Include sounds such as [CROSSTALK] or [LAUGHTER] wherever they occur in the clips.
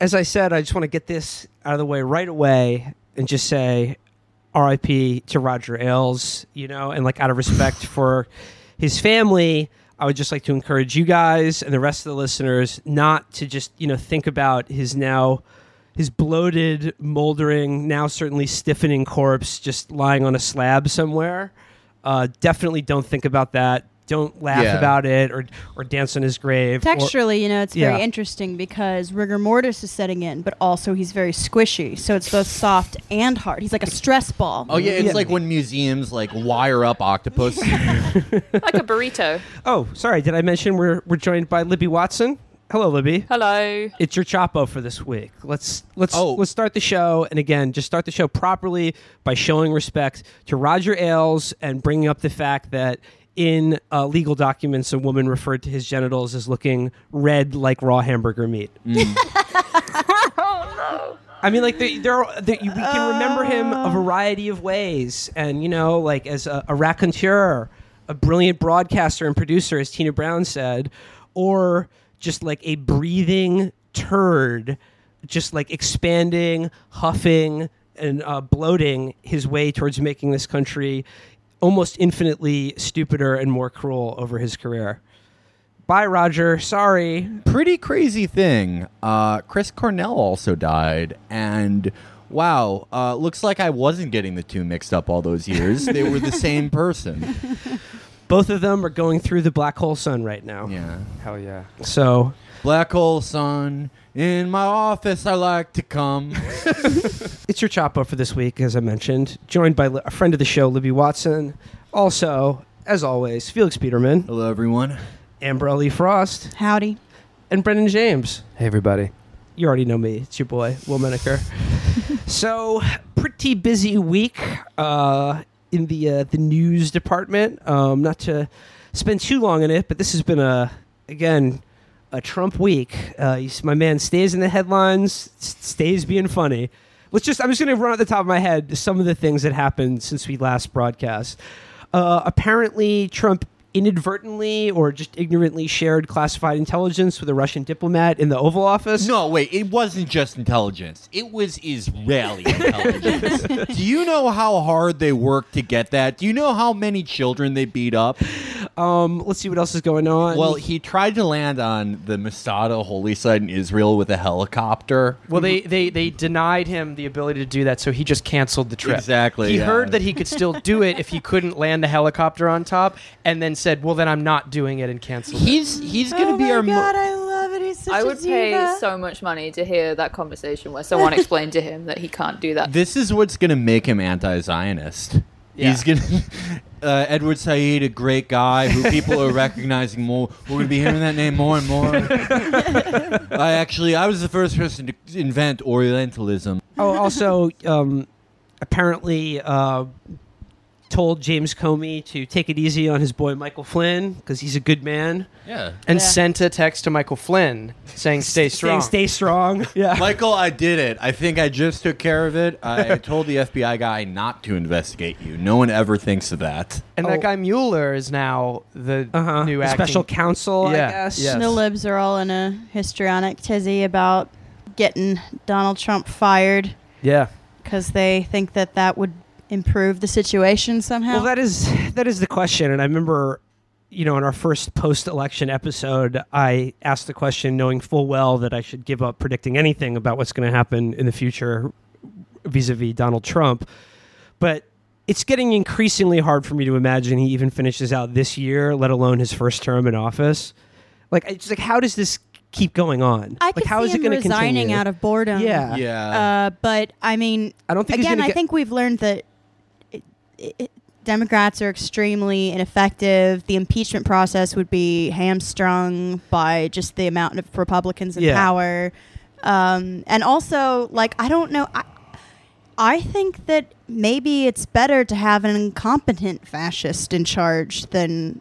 as I said, I just want to get this out of the way right away and just say R.I.P. to Roger Ailes, you know, and like out of respect [LAUGHS] for his family, I would just like to encourage you guys and the rest of the listeners not to just, you know, think about his now his bloated, moldering, now certainly stiffening corpse just lying on a slab somewhere. Uh, definitely don't think about that. Don't laugh Yeah. about it or or dance on his grave. or- Texturally, you know, it's very interesting because rigor mortis is setting in, but also he's very squishy, so it's both soft and hard. He's like a stress ball. Oh yeah, it's Yeah. like when museums like wire up octopus. [LAUGHS] like a burrito. Oh, sorry. Did I mention we're we're joined by Libby Watson? Hello, Libby. Hello. It's your Chapo for this week. Let's let's Oh. let's start the show, and again, just start the show properly by showing respect to Roger Ailes and bringing up the fact that in uh, legal documents, a woman referred to his genitals as looking red like raw hamburger meat. [LAUGHS] Oh no. I mean, like there, there, are, there we can remember him a variety of ways, and you know, like as a, a raconteur, a brilliant broadcaster and producer, as Tina Brown said, or just like a breathing turd, just like expanding, huffing, and uh, bloating his way towards making this country almost infinitely stupider and more cruel over his career. Bye, Roger. Sorry. Pretty crazy thing. Uh, Chris Cornell also died, and wow, uh, looks like I wasn't getting the two mixed up all those years. they were the same [LAUGHS] person. Both of them are going through the black hole sun right now. Yeah. Hell yeah. So Black hole sun in my office. I like to come. [LAUGHS] it's your Chapo for this week, as I mentioned, joined by li- a friend of the show, Libby Watson. Also, as always, Felix Biederman, Hello, everyone. Amber Lee Frost, Howdy. and Brendan James. Hey, everybody. You already know me. It's your boy, Will Menaker. [LAUGHS] so, pretty busy week uh, in the uh, the news department. Um, not to spend too long in it, but this has been a again a Trump week. Uh, he's- my man stays in the headlines, stays being funny. Let's just I'm just going to run at the top of my head some of the things that happened since we last broadcast. Uh, apparently, Trump inadvertently or just ignorantly shared classified intelligence with a Russian diplomat in the Oval Office. No, wait. It wasn't just intelligence. It was Israeli intelligence. [LAUGHS] Do you know how hard they worked to get that? Do you know how many children they beat up? Um, let's see what else is going on. Well, he tried to land on the Masada holy site in Israel with a helicopter. Well, they, they, they denied him the ability to do that, so he just canceled the trip. Exactly, He yeah. heard that he could still do it if he couldn't land the helicopter on top, and then said, "Well, then I'm not doing it," and canceled. it. He's he's gonna oh be my our. mo- god, I love it. He's such I a would pay diva. so much money to hear that conversation where someone explained to him that he can't do that. This is what's gonna make him anti-Zionist. He's gonna. [LAUGHS] Uh, Edward Said, a great guy who people are recognizing more. We're gonna be hearing that name more and more. [LAUGHS] I actually, I was the first person to invent Orientalism. oh, also, um, apparently, uh, told James Comey to take it easy on his boy Michael Flynn because he's a good man. Yeah. and Yeah. sent a text to Michael Flynn saying, "Stay strong." Stay, stay strong. [LAUGHS] Yeah. Michael, I did it. I think I just took care of it. I [LAUGHS] told the FBI guy not to investigate you. No one ever thinks of that. and Oh. that guy Mueller is now the uh-huh. new acting. special counsel, Yeah, I guess. yeah. The libs are all in a histrionic tizzy about getting Donald Trump fired Yeah. because they think that that would improve the situation somehow. Well, that is that is the question, and I remember, you know, in our first post-election episode, I asked the question, knowing full well that I should give up predicting anything about what's going to happen in the future vis-a-vis Donald Trump, but it's getting increasingly hard for me to imagine he even finishes out this year, let alone his first term in office. Like, it's like, how does this keep going on? I like, could how see is it him going to resigning continue? out of boredom. yeah. Yeah. Uh, but I mean, I don't think again, I get- think we've learned that it, it, Democrats are extremely ineffective. The impeachment process would be hamstrung by just the amount of Republicans in Yeah. power. Um, and also, like, I don't know. I, I think that maybe it's better to have an incompetent fascist in charge than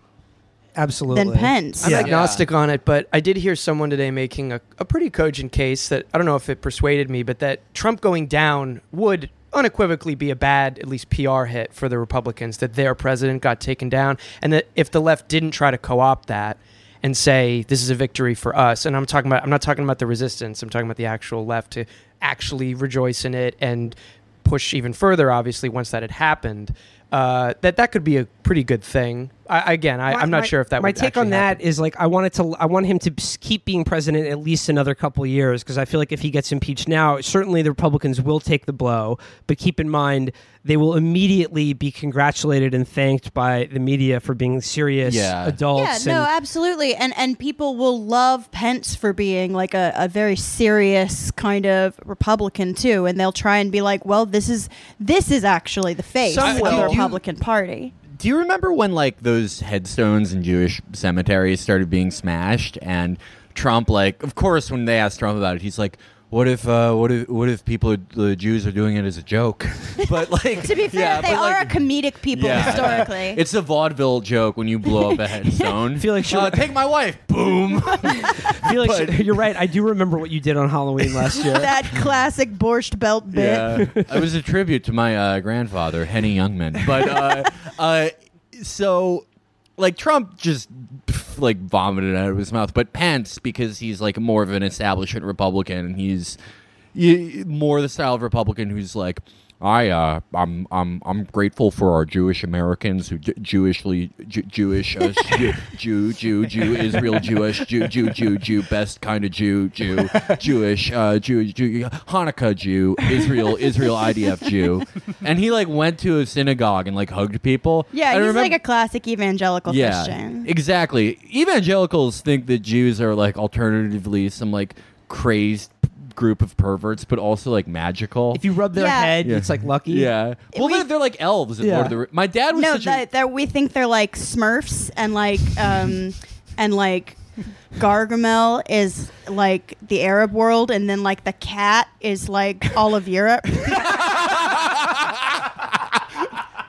Absolutely. than Pence. I'm Yeah. agnostic on it, but I did hear someone today making a, a pretty cogent case that I don't know if it persuaded me, but that Trump going down would unequivocally be a bad, at least PR hit for the Republicans, that their president got taken down, and that if the left didn't try to co opt that, and say this is a victory for us. And I'm talking about I'm not talking about the resistance. I'm talking about the actual left to actually rejoice in it and push even further. Obviously, once that had happened, uh, that that could be a pretty good thing. I, again, I, My- I'm not my- sure if that. My would take on actually that happen. is like I wanted to. I want him to keep being president at least another couple years because I feel like if he gets impeached now, certainly the Republicans will take the blow. But keep in mind, they will immediately be congratulated and thanked by the media for being serious Yeah. Yeah, no, and- absolutely, and and people will love Pence for being like a, a very serious kind of Republican too, and they'll try and be like, well, this is this is actually the face Some of will. the Republican Party. Do you remember when like those headstones in Jewish cemeteries started being smashed and Trump like of course when they asked Trump about it he's like what if uh, what if what if people the Jews are doing it as a joke? [LAUGHS] But like To be fair, yeah, they are like, a comedic people yeah. historically. [LAUGHS] It's a vaudeville joke when you blow up a [LAUGHS] headstone. Felix, uh, you're- take my wife. Boom. Felix, but- you're right. I do remember what you did on Halloween last year. that classic borscht belt bit. Yeah, it was a tribute to my uh, grandfather, Henny Youngman. But uh, uh, so, like Trump just like vomited out of his mouth, but Pence because he's like more of an establishment Republican, and he's more the style of Republican who's like. I uh, I'm I'm I'm grateful for our Jewish Americans who J- Jewishly Jew, Jewish uh, [LAUGHS] Jew, Jew Jew Jew Israel Jewish Jew Jew Jew Jew best kind of Jew Jew Jewish uh, Jew Jew Hanukkah Jew Israel Israel IDF Jew, and he like went to a synagogue and like hugged people. Yeah, I he's remember- like a classic evangelical yeah, Christian. exactly. Evangelicals think that Jews are like alternatively some like crazed p- group of perverts, but also like magical. if you rub their Yeah. head, Yeah. it's like lucky. yeah. Well, We- they're, they're like elves in Yeah. Lord of the Ri- My dad was no, such that, a that we think they're like Smurfs and like um [LAUGHS] and like Gargamel is like the Arab world, and then like the cat is like all of Europe. [LAUGHS]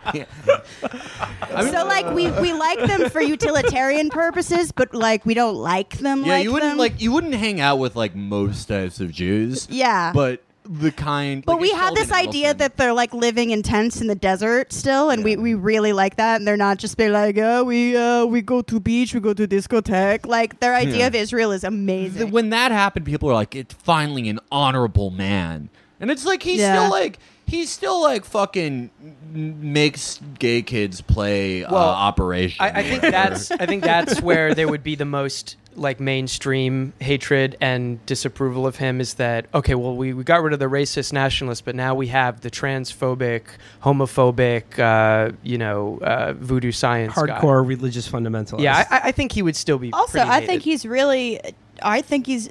[LAUGHS] so like we we like them for utilitarian purposes, but like we don't like them. yeah. like you wouldn't them. like you wouldn't hang out with like most types of Jews. Yeah. but the kind. But like we have this idea that they're like living in tents in the desert still, and we, we really like that. And they're not just being like, oh, we uh, we go to beach, we go to discotheque. Like their idea Yeah. of Israel is amazing. when that happened, people are like, "It's finally an honorable man," and it's like he's Yeah. still like he's still like fucking makes gay kids play uh, Well, Operation. I, I think or- that's I think that's where there would be the most like mainstream hatred and disapproval of him is that okay well we, we got rid of the racist nationalist but now we have the transphobic homophobic uh, you know uh, voodoo science guy. Hardcore religious fundamentalist. yeah I, I think he would still be also, pretty I think he's really, I think he's,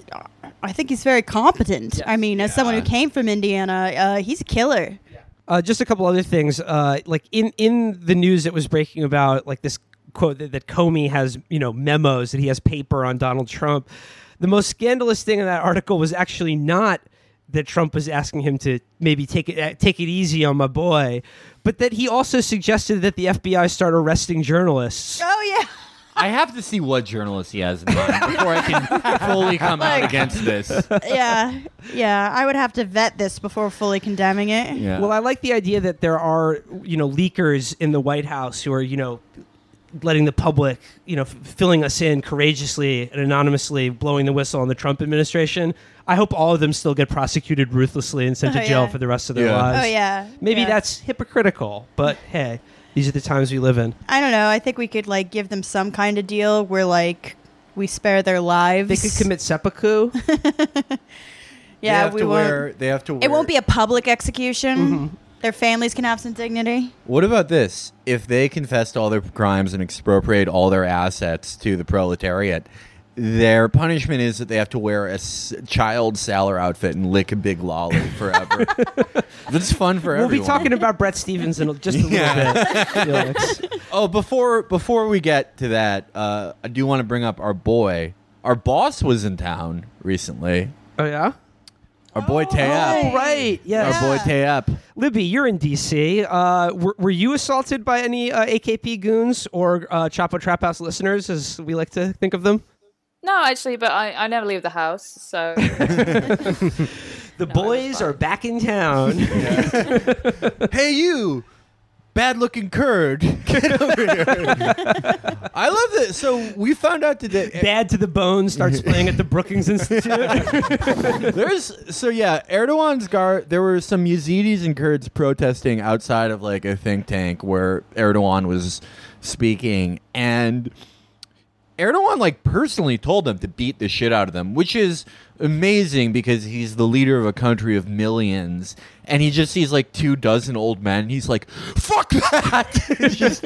I think he's very competent. Yes. I mean, as someone who came from Indiana, uh, he's a killer. Uh, just a couple other things. Uh, like in in the news that was breaking about like this quote that, that Comey has you know memos that he has paper on Donald Trump. The most scandalous thing in that article was actually not that Trump was asking him to maybe take it uh, take it easy on my boy, but that he also suggested that the FBI start arresting journalists. Oh yeah. I have to see what journalist he has in mind before I can fully come out against this. yeah, yeah. I would have to vet this before fully condemning it. Yeah. Well, I like the idea that there are, you know, leakers in the White House who are, you know, letting the public, you know, f- filling us in courageously and anonymously, blowing the whistle on the Trump administration. I hope all of them still get prosecuted ruthlessly and sent Oh, to jail yeah. for the rest of their Yeah. Oh, lives. Oh yeah. Maybe yeah. that's hypocritical, but hey, these are the times we live in. I don't know. I think we could like give them some kind of deal where like we spare their lives. They could commit seppuku. [LAUGHS] Yeah, we to won't. wear. They have to. Wear, It won't be a public execution. Mm-hmm. Their families can have some dignity. What about this? If they confessed all their crimes and expropriate all their assets to the proletariat, their punishment is that they have to wear a s- child sailor outfit and lick a big lolly forever. [LAUGHS] That's fun for we'll everyone. be talking about Bret Stephens in just a little Yeah. bit. [LAUGHS] Felix. Oh, before before we get to that, uh, I do want to bring up our boy. Our boss was in town recently. Oh yeah. Our boy Oh Tayyip. right. Yes. Our boy Yeah. Tayyip. Libby, you're in DC. Uh, were, were you assaulted by any uh, AKP goons or uh, Chapo Trap House listeners, as we like to think of them? No, actually, but I, I never leave the house, so [LAUGHS] The boys are back in town. [LAUGHS] Hey, you, bad looking Kurd. Get over here. [LAUGHS] I love that. So we found out today. Eh, bad to the bone starts playing at the Brookings Institute. There's so yeah, Erdogan's guard. There were some Yazidis and Kurds protesting outside of like a think tank where Erdogan was speaking, and Erdogan like personally told them to beat the shit out of them, which is amazing because he's the leader of a country of millions, and he just sees like two dozen old men. And he's like, "Fuck that!" [LAUGHS] It's just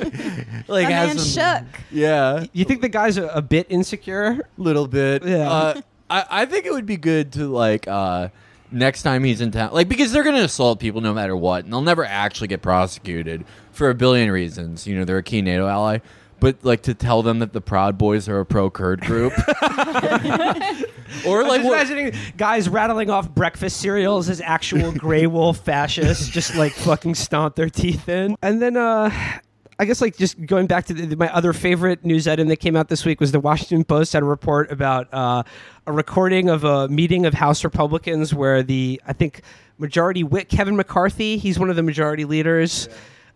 like My has man them- shook. Yeah, you think the guy's a, a bit insecure? a little bit. Yeah. Uh, I, I think it would be good to like uh, next time he's in town, like because they're gonna assault people no matter what, and they'll never actually get prosecuted for a billion reasons. You know, they're a key NATO ally. But like to tell them that the Proud Boys are a pro Kurd group, [LAUGHS] or I'm like just what- imagining guys rattling off breakfast cereals as actual [LAUGHS] gray wolf fascists, just like fucking stomp their teeth in. And then, uh, I guess like just going back to the, my other favorite news item that came out this week was the Washington Post had a report about uh, a recording of a meeting of House Republicans where the I think majority whip Kevin McCarthy, he's one of the majority leaders.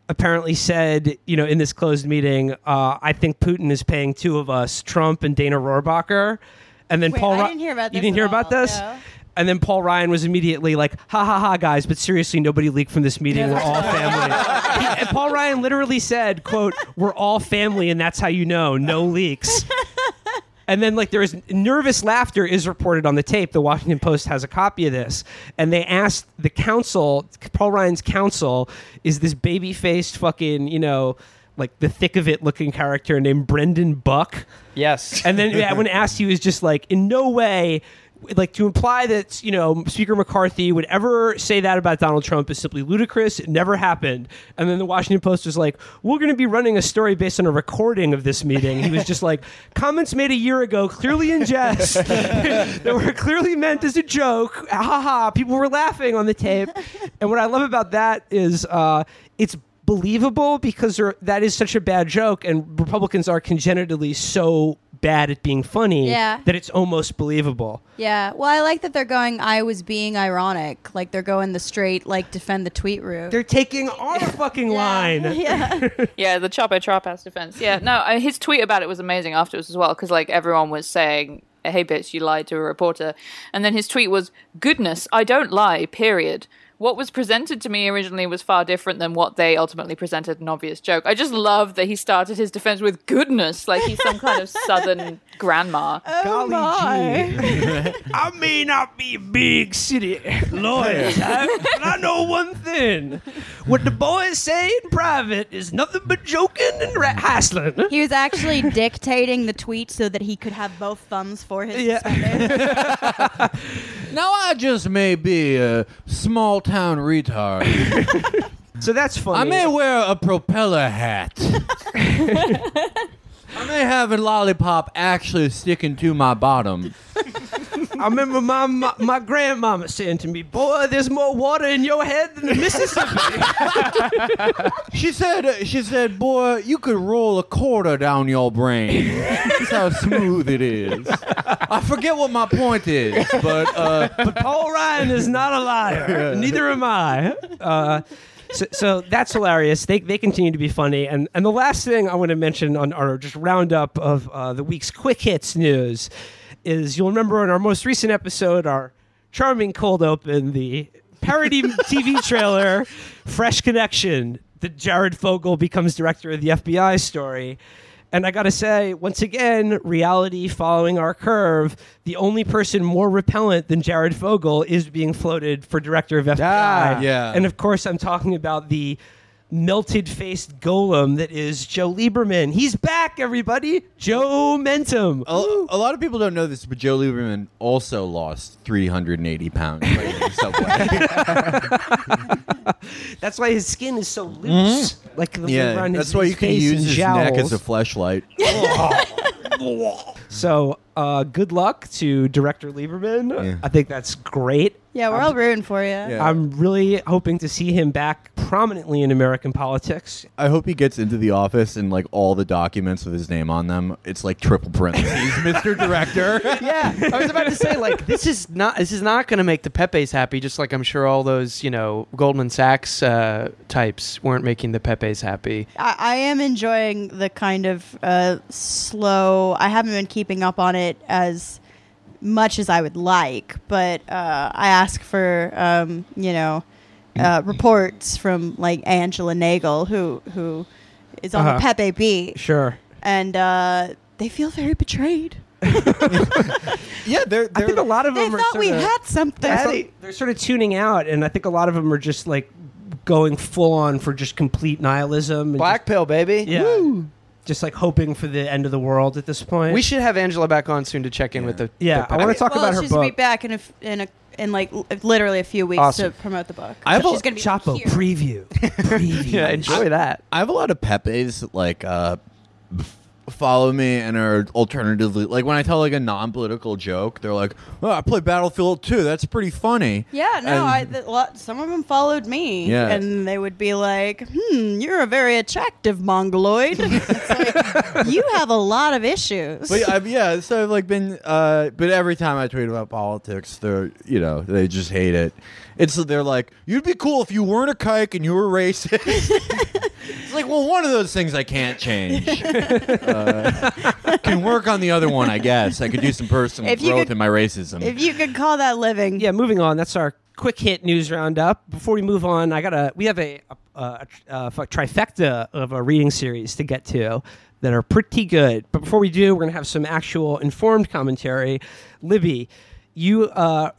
Apparently said, you know, in this closed meeting, uh, I think Putin is paying two of us, Trump and Dana Rohrabacher, and then Wait, Paul. I didn't hear about this. You didn't hear about this? no. And then Paul Ryan was immediately like, ha ha ha, guys, but seriously, nobody leaked from this meeting. We're all family. He- and Paul Ryan literally said, quote, we're all family, and that's how you know, no leaks. And then, like, there is nervous laughter is reported on the tape. The Washington Post has a copy of this, and they asked the counsel, Paul Ryan's counsel, is this baby-faced fucking, you know, like the thick of it looking character named Brendan Buck. Yes. And then yeah, when asked, he was just like, in no way, like to imply that you know Speaker McCarthy would ever say that about Donald Trump is simply ludicrous. It never happened. And then the Washington Post was like, we're going to be running a story based on a recording of this meeting. He was just like, [LAUGHS] comments made a year ago, clearly in jest, [LAUGHS] that were clearly meant as a joke. Ha ha! People were laughing on the tape. And what I love about that is uh, it's believable because that is such a bad joke, and Republicans are congenitally so bad at being funny Yeah. that it's almost believable. Yeah. Well, I like that they're going. I was being ironic. Like they're going the straight, like defend the tweet route. They're taking [LAUGHS] our fucking line. yeah. [LAUGHS] Yeah, the Chapo Trap House defense. Yeah, no, I, his tweet about it was amazing afterwards as well because like everyone was saying, "Hey, bitch, you lied to a reporter," and then his tweet was, "Goodness, I don't lie." Period. What was presented to me originally was far different than what they ultimately presented an obvious joke. I just love that he started his defense with goodness, like he's some kind of southern [LAUGHS] grandma. Oh Golly gee. [LAUGHS] I may not be a big city lawyer, [LAUGHS] but I know one thing. What the boys say in private is nothing but joking and ra- hassling. He was actually dictating the tweet so that he could have both thumbs for his Yeah. now I just may be a small town retard. [LAUGHS] So that's funny. I may wear a propeller hat. [LAUGHS] I may have a lollipop actually sticking to my bottom. [LAUGHS] I remember my, my my grandmama saying to me, "Boy, there's more water in your head than the Mississippi." [LAUGHS] She said, "She said, boy, you could roll a quarter down your brain. That's how smooth it is." I forget what my point is, but uh, but Paul Ryan is not a liar. [LAUGHS] Neither am I. Uh, so, so that's hilarious. They, they continue to be funny. And and the last thing I want to mention on our just roundup of uh, the week's quick hits news is you'll remember in our most recent episode, our charming cold open, the parody [LAUGHS] TV trailer, Fresh Connection, that Jared Fogle becomes director of the FBI story. And I gotta say, once again, reality following our curve. The only person more repellent than Jared Fogle is being floated for director of FBI. Ah, yeah. And of course, I'm talking about the melted faced golem that is Joe Lieberman. He's back, everybody. Joe Mentum. a, a lot of people don't know this, but Joe Lieberman also lost 380 pounds subway. [LAUGHS] That's why his skin is so loose. Like the yeah, around his, that's why his you can use his neck as a flashlight. [LAUGHS] So, uh, good luck to director Lieberman. Yeah. I think that's great. Yeah, we're all rooting for you. Yeah. I'm really hoping to see him back prominently in American politics. I hope he gets into the office and like all the documents with his name on them. It's like triple parentheses, [LAUGHS] Mr. Director. [LAUGHS] yeah, [LAUGHS] I was about to say like this is not this is not going to make the Pepes happy. Just like I'm sure all those you know Goldman Sachs uh, types weren't making the Pepes happy. I, I am enjoying the kind of uh, slow. I haven't been keeping up on it as much as I would like, but uh, I ask for um, you know uh, reports from like Angela Nagle, who who is on Uh-huh. the Pepe beat, Sure. and uh, they feel very betrayed. [LAUGHS] [LAUGHS] yeah, they're, I they're think a lot of They them are thought sort we of, had something. I thought they're sort of tuning out, and I think a lot of them are just like going full on for just complete nihilism. And Black pill, baby. just, yeah, just like hoping for the end of the world at this point. We should have Angela back on soon to check in with the. Yeah, the I wanna talk well, about her she's gonna be back in a f- in a in like l- literally a few weeks Awesome. to promote the book. I have So a- she's gonna be Chapo here. preview. [LAUGHS] preview. Yeah, enjoy that. I have a lot of Pepes like uh follow me and are alternatively like when I tell like a non-political joke, they're like, "Oh, I play Battlefield 2. That's pretty funny." Yeah, no, And- I th- lot, some of them followed me, Yeah. and they would be like, "Hmm, you're a very attractive mongoloid." [LAUGHS] it's like, you have a lot of issues. But I've, yeah, so I've like been, uh, but every time I tweet about politics, they're you know they just hate it. It's they're like, you'd be cool if you weren't a kike and you were racist. [LAUGHS] it's like, well, one of those things I can't change. uh, can work on the other one, I guess. I could do some personal If you growth could- in my racism. if you could call that living, yeah, moving on. That's our quick hit news roundup. Before we move on, I got a we have a, a, a, a trifecta of a reading series to get to that are pretty good. But before we do, we're gonna have some actual informed commentary. Libby, you uh,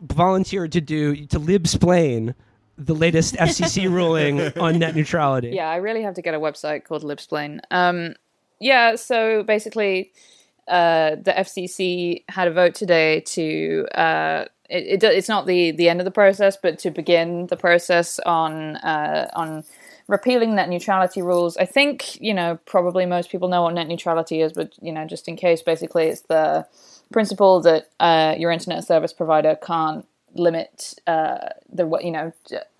volunteered to do to libsplain the latest [LAUGHS] FCC ruling on net neutrality. Yeah, I really have to get a website called Libsplain. Um, yeah, so basically, uh, the FCC had a vote today to. Uh, it, it, it's not the, the end of the process, but to begin the process on uh, on repealing net neutrality rules. I think you know probably most people know what net neutrality is, but you know just in case, basically it's the principle that uh, your internet service provider can't limit uh, the what you know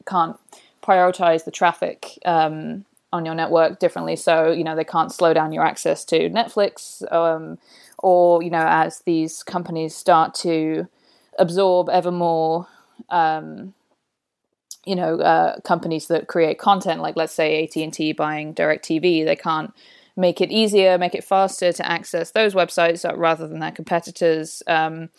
can't prioritize the traffic um, on your network differently. So you know they can't slow down your access to Netflix, um, or you know as these companies start to absorb ever more. Um, you know, uh, companies that create content, like let's say AT and T buying Directv, they can't make it easier, make it faster to access those websites uh, rather than their competitors. Um,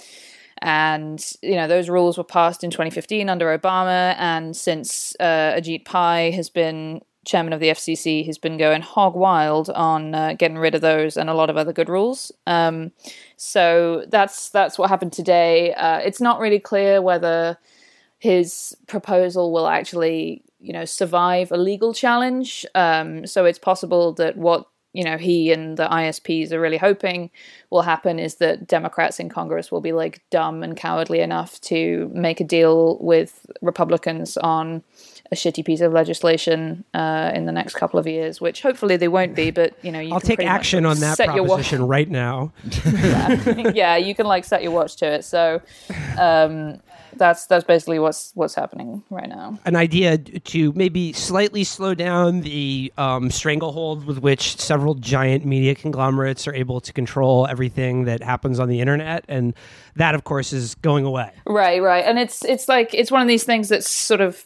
and you know those rules were passed in 2015 under Obama, and since uh, Ajit Pai has been chairman of the FCC, he's been going hog wild on uh, getting rid of those and a lot of other good rules. Um, so that's that's what happened today. Uh, it's not really clear whether his proposal will actually, you know, survive a legal challenge. Um, so it's possible that what you know he and the ISPs are really hoping will happen is that Democrats in Congress will be like dumb and cowardly enough to make a deal with Republicans on a shitty piece of legislation uh, in the next couple of years, which hopefully they won't be. But you know, you I'll can take pretty much action on that set your wa- proposition right now. [LAUGHS] [LAUGHS] yeah, you can like set your watch to it. So um, that's that's basically what's what's happening right now. an idea to maybe slightly slow down the um, stranglehold with which several giant media conglomerates are able to control everything that happens on the internet, and that, of course, is going away. Right, right, and it's it's like it's one of these things that's sort of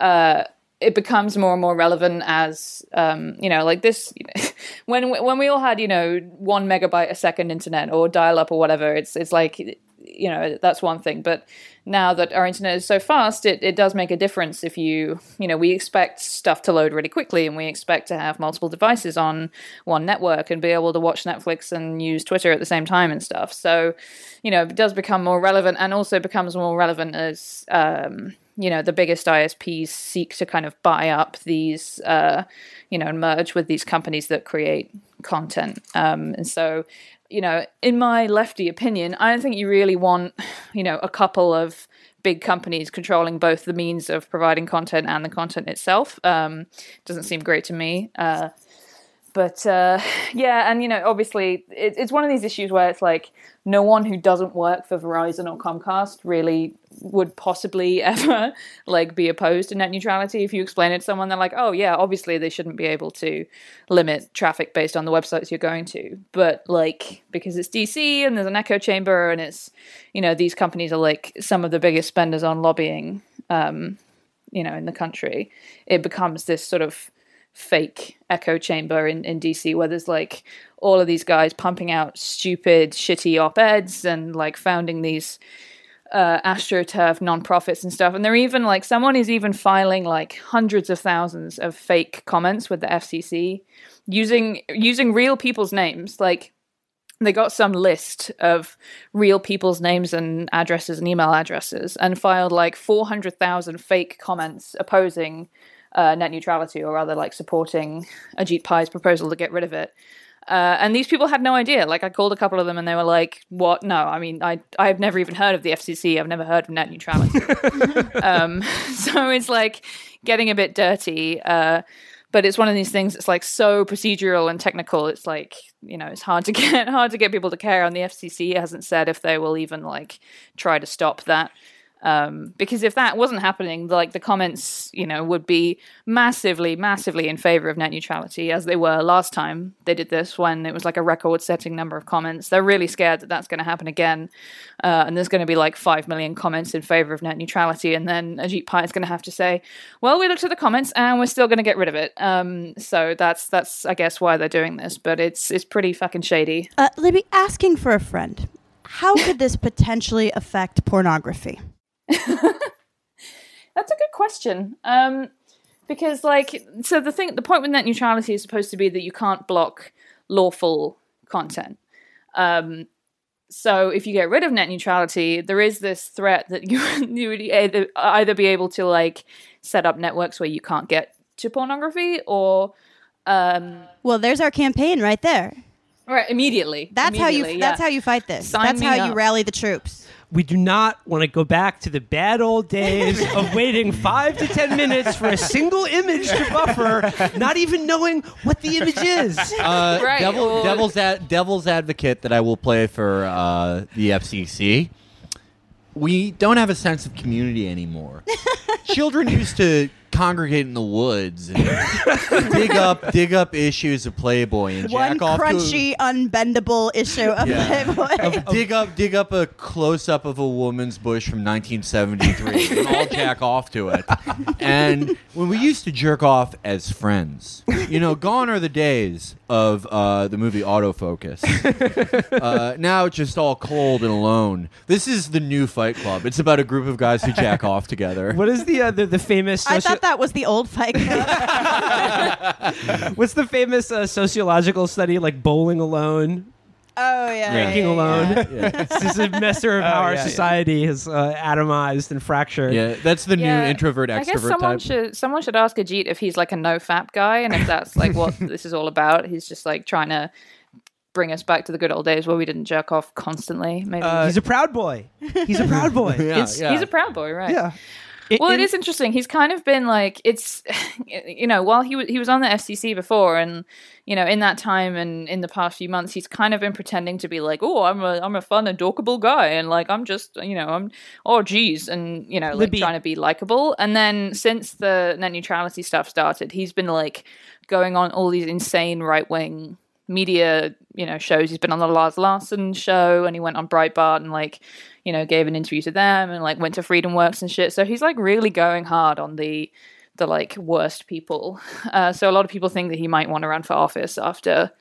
uh, it becomes more and more relevant as um, you know, like this [LAUGHS] when when we all had you know one megabyte a second internet or dial up or whatever. It's it's like you know that's one thing, but now that our internet is so fast, it, it does make a difference if you, you know, we expect stuff to load really quickly and we expect to have multiple devices on one network and be able to watch Netflix and use Twitter at the same time and stuff. So, you know, it does become more relevant and also becomes more relevant as, um, you know, the biggest ISPs seek to kind of buy up these, uh, you know, merge with these companies that create content. Um, and so, you know, in my lefty opinion, I don't think you really want, you know, a couple of big companies controlling both the means of providing content and the content itself. Um, doesn't seem great to me. Uh, but uh, [LAUGHS] yeah, and you know, obviously, it, it's one of these issues where it's like no one who doesn't work for Verizon or Comcast really would possibly [LAUGHS] ever like be opposed to net neutrality. If you explain it to someone, they're like, "Oh yeah, obviously they shouldn't be able to limit traffic based on the websites you're going to." But like because it's DC and there's an echo chamber and it's you know these companies are like some of the biggest spenders on lobbying, um, you know, in the country, it becomes this sort of fake echo chamber in, in DC where there's like all of these guys pumping out stupid, shitty op eds and like founding these uh, astroturf nonprofits and stuff. And they're even like, someone is even filing like hundreds of thousands of fake comments with the FCC using using real people's names. Like, they got some list of real people's names and addresses and email addresses and filed like 400,000 fake comments opposing uh, net neutrality, or rather, like supporting Ajit Pai's proposal to get rid of it. Uh, and these people had no idea. Like I called a couple of them, and they were like, "What? No, I mean, I I've never even heard of the FCC. I've never heard of net neutrality." [LAUGHS] um, [LAUGHS] so it's like getting a bit dirty. Uh, but it's one of these things that's like so procedural and technical. It's like you know, it's hard to [LAUGHS] get hard to get people to care. And the FCC hasn't said if they will even like try to stop that. Um, because if that wasn't happening, like the comments, you know, would be massively, massively in favor of net neutrality, as they were last time they did this when it was like a record-setting number of comments. They're really scared that that's going to happen again, uh, and there's going to be like five million comments in favor of net neutrality, and then Ajit Pai is going to have to say, "Well, we looked at the comments and we're still going to get rid of it." Um, so that's that's I guess why they're doing this, but it's it's pretty fucking shady. Uh, Libby, asking for a friend. How could this potentially affect pornography? That's a good question. Um, because, like, so the thing, the point with net neutrality is supposed to be that you can't block lawful content. Um, so if you get rid of net neutrality, there is this threat that you [LAUGHS] you would either either be able to like set up networks where you can't get to pornography, or um, Well, there's our campaign right there. right immediately. That's how you. Immediately, That's how you fight this. Sign that's how you rally the troops. We do not want to go back to the bad old days of waiting five to ten minutes for a single image to buffer, not even knowing what the image is. [LAUGHS] Uh, Right, devil, devil's, ad, devil's advocate that I will play for uh, the FCC. We don't have a sense of community anymore. [LAUGHS] Children used to congregate in the woods and dig up dig up issues of Playboy and One jack off to crunchy, unbendable issue of Yeah. Playboy. dig up dig up a close up of a woman's bush from 1973 and all jack off to it. And when we used to jerk off as friends, you know, gone are the days of uh, the movie Autofocus. Uh, now it's just all cold and alone. This is the new Fight Club. It's about a group of guys who jack off together. What is the uh, the, the famous? I soci- thought that was the old Fight Club. [LAUGHS] What's the famous uh, sociological study like bowling alone, oh yeah, drinking yeah, alone? yeah. Yeah. It's just a messer of Oh, how our yeah, yeah. society has uh, atomized and fractured. Yeah, that's the Yeah, new introvert I guess someone type. should someone should ask Ajit if he's like a no fap guy, and if that's like what [LAUGHS] this is all about. He's just like trying to bring us back to the good old days where we didn't jerk off constantly. Maybe Uh, He's a proud boy. He's a proud boy. [LAUGHS] Yeah, yeah. he's a proud boy, right? yeah. Well, In- it is interesting. He's kind of been like it's, [SIGHS] you know, while he was he was on the FCC before, and you know, in that time and in the past few months, he's kind of been pretending to be like, oh, I'm a I'm a fun and dorkable guy, and like I'm just, you know, I'm oh geez, and you know, like Libby- trying to be likable. And then since the net neutrality stuff started, he's been like going on all these insane right wing media, you know, shows. He's been on the Lars Larson show, and he went on Breitbart and like, you know, gave an interview to them, and like went to Freedom Works and shit. So he's like really going hard on the the like worst people. [LAUGHS] Uh, so a lot of people think that he might want to run for office after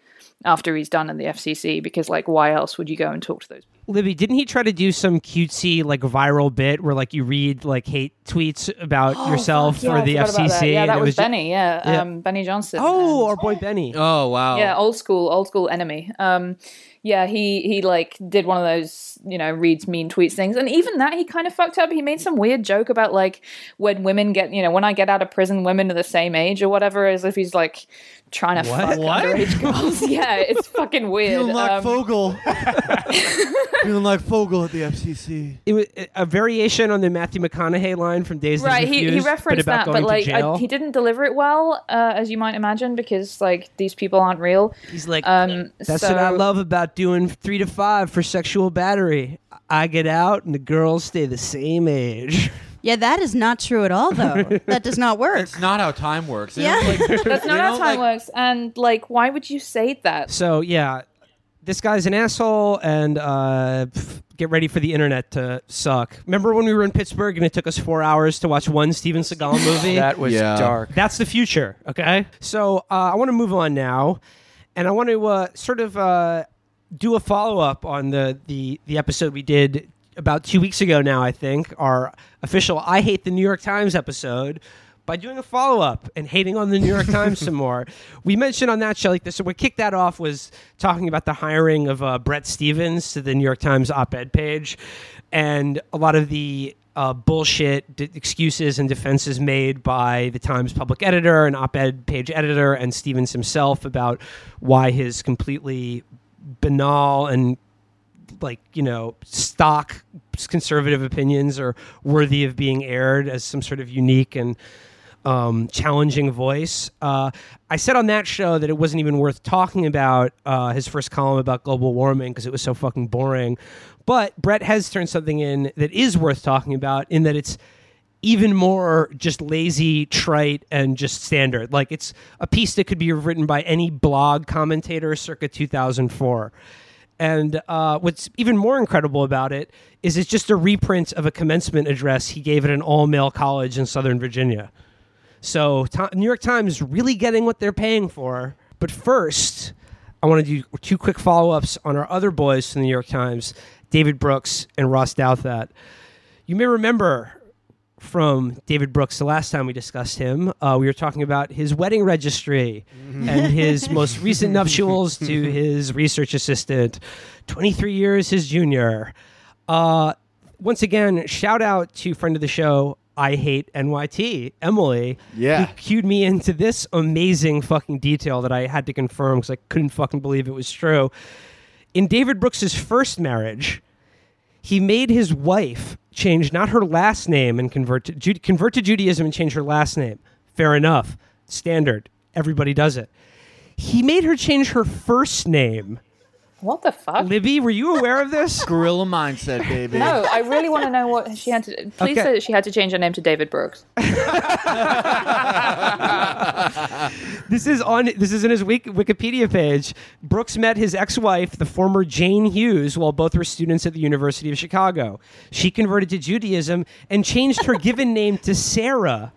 after he's done in the FCC because like why else would you go and talk to those? Libby, didn't he try to do some cutesy like viral bit where like you read like hate tweets about yourself Yeah, for the FCC? that. Yeah, that it was, ju- Benny. Yeah, Yeah. Um, Benny Johnson. Oh, and- our boy Benny. Oh wow! yeah, old school, old school enemy. Um, yeah, he he like did one of those, you know, reads mean tweets things, and even that he kind of fucked up. He made some weird joke about like when women get, you know, when I get out of prison, women are the same age or whatever, as if he's like trying to What? fuck What? underage girls. [LAUGHS] yeah, it's fucking [LAUGHS] weird. Feeling like Um, Fogle. [LAUGHS] Feeling like Fogle at the FCC. It was a variation on the Matthew McConaughey line from Days right he, he referenced but that but like. I, he didn't deliver it well uh, as you might imagine because like these people aren't real He's like, um That's so, what I love about doing three to five for sexual battery. I get out and the girls stay the same age. Yeah, that is not true at all, though. [LAUGHS] that does not work. It's not how time works. They Yeah. like- [LAUGHS] that's not how time like- works and like why would you say that So yeah, this guy's an asshole, and uh, pff, get ready for the internet to suck. Remember when we were in Pittsburgh and it took us four hours to watch one Steven Seagal [LAUGHS] movie? That was Yeah. dark. That's the future. Okay. So uh, I want to move on now, and I want to uh, sort of uh, do a follow up on the, the the episode we did about two weeks ago. Now I think our official "I Hate the New York Times" episode. By doing a follow up and hating on the New York Times some [LAUGHS] more, we mentioned on that show like this. So what kicked that off was talking about the hiring of uh, Bret Stephens to the New York Times op-ed page, and a lot of the uh, bullshit d- excuses and defenses made by the Times public editor and op-ed page editor and Stephens himself about why his completely banal and like you know stock conservative opinions are worthy of being aired as some sort of unique and um, challenging voice. Uh, I said on that show that it wasn't even worth talking about uh, his first column about global warming because it was so fucking boring. But Bret has turned something in that is worth talking about in that it's even more just lazy, trite, and just standard. Like it's a piece that could be written by any blog commentator circa 2004. And uh, what's even more incredible about it is it's just a reprint of a commencement address he gave at an all male college in Southern Virginia. So, New York Times really getting what they're paying for. But first, I want to do two quick follow ups on our other boys from the New York Times, David Brooks and Ross Douthat. You may remember from David Brooks the last time we discussed him. Uh, we were talking about his wedding registry and his [LAUGHS] most recent nuptials to [LAUGHS] his research assistant, 23 years his junior. Uh, once again, shout out to friend of the show, I Hate NYT, Emily. Yeah. Who cued me into this amazing fucking detail that I had to confirm because I couldn't fucking believe it was true. In David Brooks's first marriage, he made his wife change not her last name and convert to Ju- convert to Judaism and change her last name. Fair enough, standard. Everybody does it. He made her change her first name. What the fuck Libby, were you aware of this? [LAUGHS] Gorilla mindset, baby. no i really want to know what she had to please Okay. say that she had to change her name to david brooks [LAUGHS] This is on. This is in his wik- Wikipedia page. Brooks met his ex-wife, the former Jane Hughes, while both were students at the University of Chicago. She converted to Judaism and changed her given name to Sarah.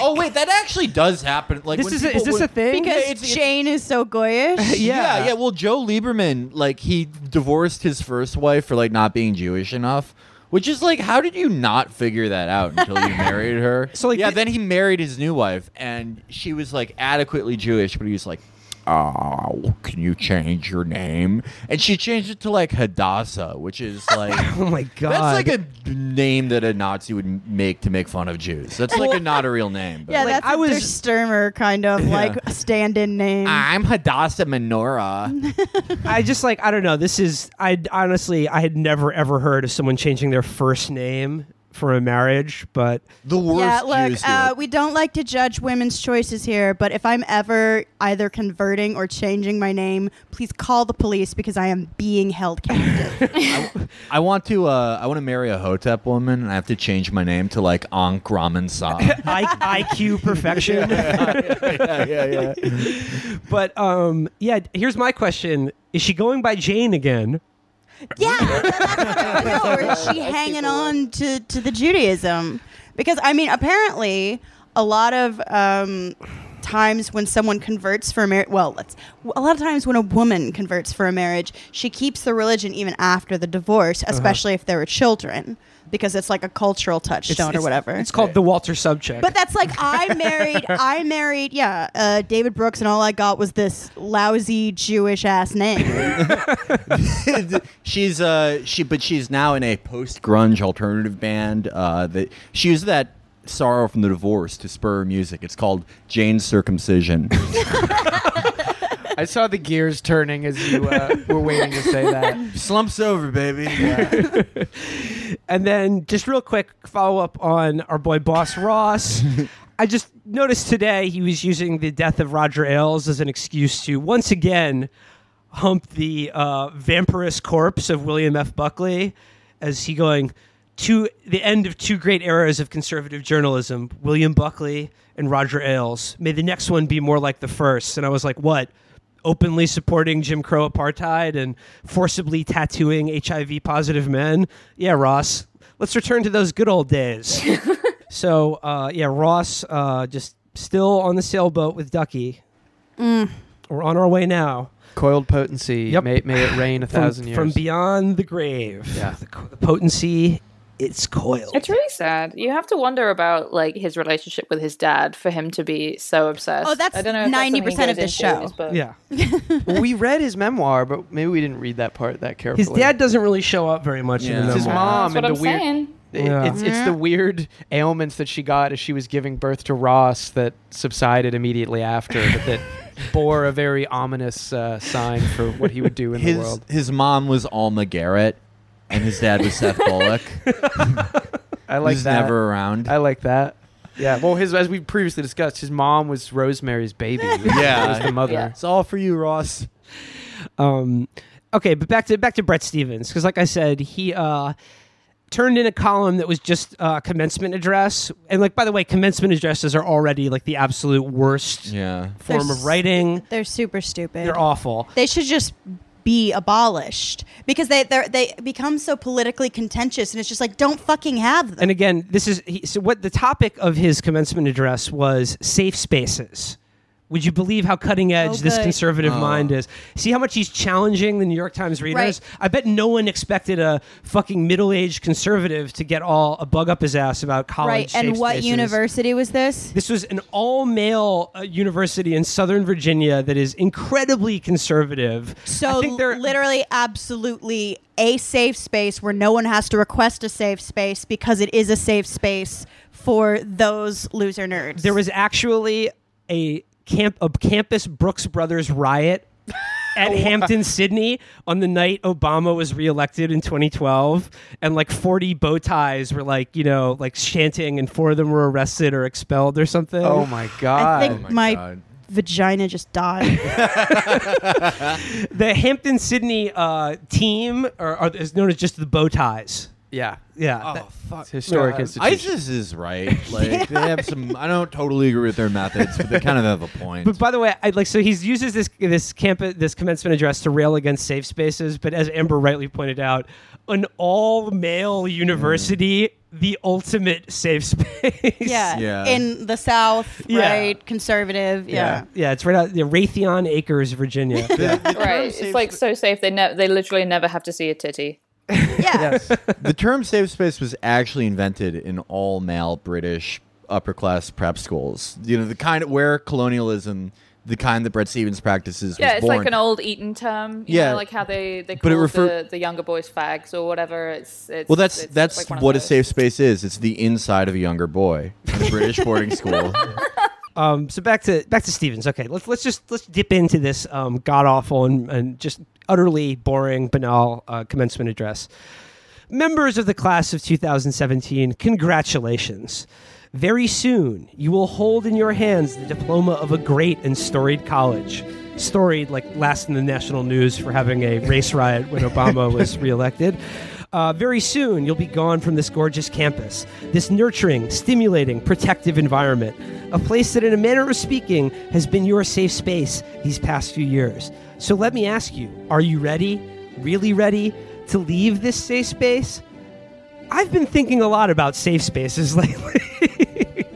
Oh wait, that actually does happen. Like This when is a, is this would- a thing? Because it's- it's- Jane is so goyish. [LAUGHS] Yeah. yeah, yeah. Well, Joe Lieberman, like he divorced his first wife for like not being Jewish enough. Which is like, how did you not figure that out until you [LAUGHS] married her? So, like, yeah, thi- then he married his new wife, and she was like adequately Jewish, but he was like, "Oh, can you change your name?" And she changed it to like Hadassah, which is [LAUGHS] oh like oh my god! that's like a name that a Nazi would make to make fun of Jews. That's like a not a real name. But Yeah, Like, that's I a was- Der Sturmer kind of like stand-in name. I'm Hadassah Menorah. [LAUGHS] I just like I don't know. This is I honestly I had never ever heard of someone changing their first name for a marriage, but The worst yeah, look, Jews do uh, we don't like to judge women's choices here, but if I'm ever either converting or changing my name, please call the police because I am being held captive. [LAUGHS] I want to. Uh, I want to marry a Hotep woman, and I have to change my name to like Ankh Raman Sa. [LAUGHS] I, IQ perfection. [LAUGHS] yeah, yeah, yeah. but um, yeah. Here's my question: Is she going by Jane again? Yeah, [LAUGHS] [LAUGHS] no, or is she hanging on to, to the Judaism? Because I mean, apparently, a lot of um, times when someone converts for a marriage, well, let's a lot of times when a woman converts for a marriage, she keeps the religion even after the divorce, especially if there are children. Because it's like a cultural touchstone It's- or whatever. It's called the Walter Sobchak. But that's like I [LAUGHS] married. I married. Yeah, uh, David Brooks, and all I got was this lousy Jewish ass name. [LAUGHS] she's uh she but she's now in a post grunge alternative band uh that she used that sorrow from the divorce to spur her music it's called jane's circumcision [LAUGHS] I saw the gears turning as you uh, were waiting to say that. slumps over baby [LAUGHS] And then, just real quick, follow up on our boy Boss Ross. [LAUGHS] I just noticed today he was using the death of Roger Ailes as an excuse to once again hump the uh, vampirous corpse of William F. Buckley as he going to the end of two great eras of conservative journalism William Buckley and Roger Ailes. May the next one be more like the first. And I was like, what? Openly supporting Jim Crow apartheid and forcibly tattooing HIV positive men? Yeah, Ross. Let's return to those good old days. [LAUGHS] so, uh, yeah, Ross uh, just still on the sailboat with Ducky. We're on our way now. Coiled potency. Yep. May, may it rain a From, thousand years. from beyond the grave. Yeah. The, the potency, it's coiled. It's really sad. You have to wonder about like his relationship with his dad for him to be so obsessed. Oh, that's I don't know 90% of goes the show. but- yeah. [LAUGHS] well, we read his memoir, but maybe we didn't read that part that carefully. His dad doesn't really show up very much Yeah. in the It's his mom That's what and I'm the weird. saying. It- Yeah. It's it's the weird ailments that she got as she was giving birth to Ross that subsided immediately after, but that [LAUGHS] bore a very ominous uh, sign for what he would do in his the world. his mom was alma garrett and his dad was seth bullock [LAUGHS] I like He's that. never around I like that. Yeah. Well, his as we previously discussed, his mom was Rosemary's baby. Yeah. was the mother. Yeah. it's all for you ross Um, okay, but back to back to Bret Stephens because, like I said, he uh, turned in a column that was just uh, commencement address, and like by the way, commencement addresses are already like the absolute worst yeah form There's- of writing. They're super stupid. They're awful. They should just be abolished because they they become so politically contentious, and it's just like don't fucking have them. And again, this is he, so. What the topic of his commencement address was safe spaces. Would you believe how cutting edge Oh, this conservative Oh. mind is? See how much he's challenging the New York Times readers? Right. I bet no one expected a fucking middle-aged conservative to get all a bug up his ass about college. right. And what spaces. university was this? This was an all-male uh, university in Southern Virginia that is incredibly conservative. I So think they're literally, absolutely a safe space where no one has to request a safe space because it is a safe space for those loser nerds. there was actually a camp a campus Brooks Brothers riot [LAUGHS] at Hampton, Sydney on the night Obama was reelected in 2012 and like 40 bow ties were like, you know, like chanting and four of them were arrested or expelled or something. Oh my god. I think Oh my my, God. vagina just died. [LAUGHS] [LAUGHS] The Hampden-Sydney uh, team or, or is known as just the bow ties. Yeah. Yeah. oh that- fuck It's historic Yeah. institution. ISIS is right. [LAUGHS] Like they have some. I don't totally agree with their methods, but they kind of have a point. But by the way, I like so he uses this this campus this commencement address to rail against safe spaces. But as Amber rightly pointed out, an all male university, mm. the ultimate safe space. yeah. Yeah. In the South, Yeah. right? Conservative. Yeah. yeah, it's right out the Raytheon Acres, Virginia. [LAUGHS] Right. It's like so safe. They ne- they literally never have to see a titty. Yeah. [LAUGHS] yes. the term safe space was actually invented in all male British upper class prep schools. You know, the kind of where colonialism, the kind that Bret Stephens practices, Yeah, was it's born. like an old Eton term. You Yeah. know, like how they they But call it refer- the, the younger boys fags or whatever. It's, it's well, that's it's that's like what a safe space is. It's the inside of a younger boy in a British boarding [LAUGHS] school. Um, so back to back to Stephens. Okay, let's let's just let's dip into this um, god awful and, and just utterly boring, banal uh, commencement address. Members of the class of 2017, congratulations. Very soon, you will hold in your hands the diploma of a great and storied college. Storied, like last in the national news for having a race riot when Obama [LAUGHS] was reelected. Uh, very soon, you'll be gone from this gorgeous campus, this nurturing, stimulating, protective environment, a place that, in a manner of speaking, has been your safe space these past few years. So let me ask you are you ready, really ready, to leave this safe space? I've been thinking a lot about safe spaces [LAUGHS] lately.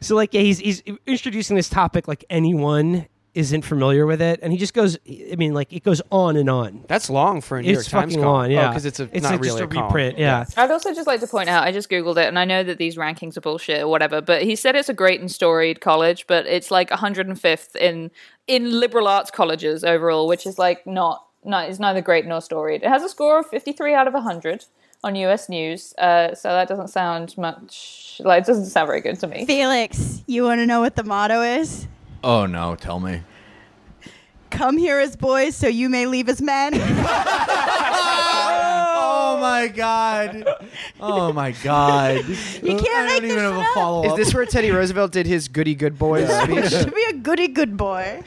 so, like, yeah, he's, he's introducing this topic like anyone isn't familiar with it, and he just goes. I mean, like it goes on and on. That's long for a New it's York Times fucking column. long, yeah, because it's a it's not like really just a, column. reprint. Yeah. I'd also just like to point out, I just Googled it and I know that these rankings are bullshit or whatever, but he said it's a great and storied college, but it's like 105th in in liberal arts colleges overall, which is like not, not is neither great nor storied. It has a score of 53 out of 100 on US News, uh, so that doesn't sound much, like, it doesn't sound very good to me. Felix, you want to know what the motto is? Oh no, tell me. Come here as boys, so you may leave as men. [LAUGHS] Oh my god. Oh my god. You can't I make don't this even have shit a up. follow Is up. this where Teddy Roosevelt did his goody good boys speech? [LAUGHS] Should be a goody good boy.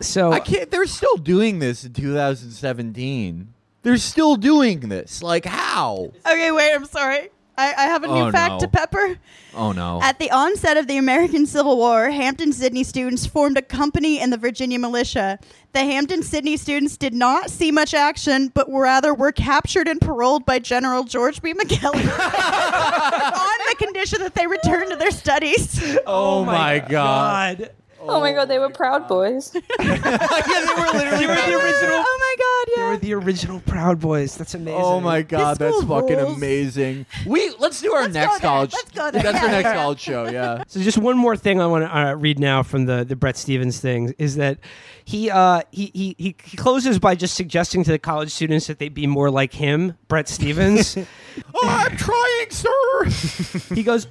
So I can't. They're still doing this in 2017. They're still doing this. Like how? Okay, wait, I'm sorry. I, I have a new Oh, fact no. to pepper. Oh no. At the onset of the American Civil War, Hampden-Sydney students formed a company in the Virginia militia. The Hampden-Sydney students did not see much action, but rather were captured and paroled by General George B. McClellan [LAUGHS] [LAUGHS] on the condition that they return to their studies. oh, oh my god. Oh my god, they were Proud Boys. [LAUGHS] yeah, they were literally They were the original. Oh my God! They Yeah. were the original Proud Boys. That's amazing. Oh my god, that's school fucking rules. amazing. We let's do our Let's go next there. college. Let's go there. That's our next college show. Yeah. [LAUGHS] So just one more thing I want to uh, read now from the the Bret Stephens thing is that he uh he, he he he closes by just suggesting to the college students that they be more like him, Bret Stephens. [LAUGHS] oh, I'm trying, sir. he goes.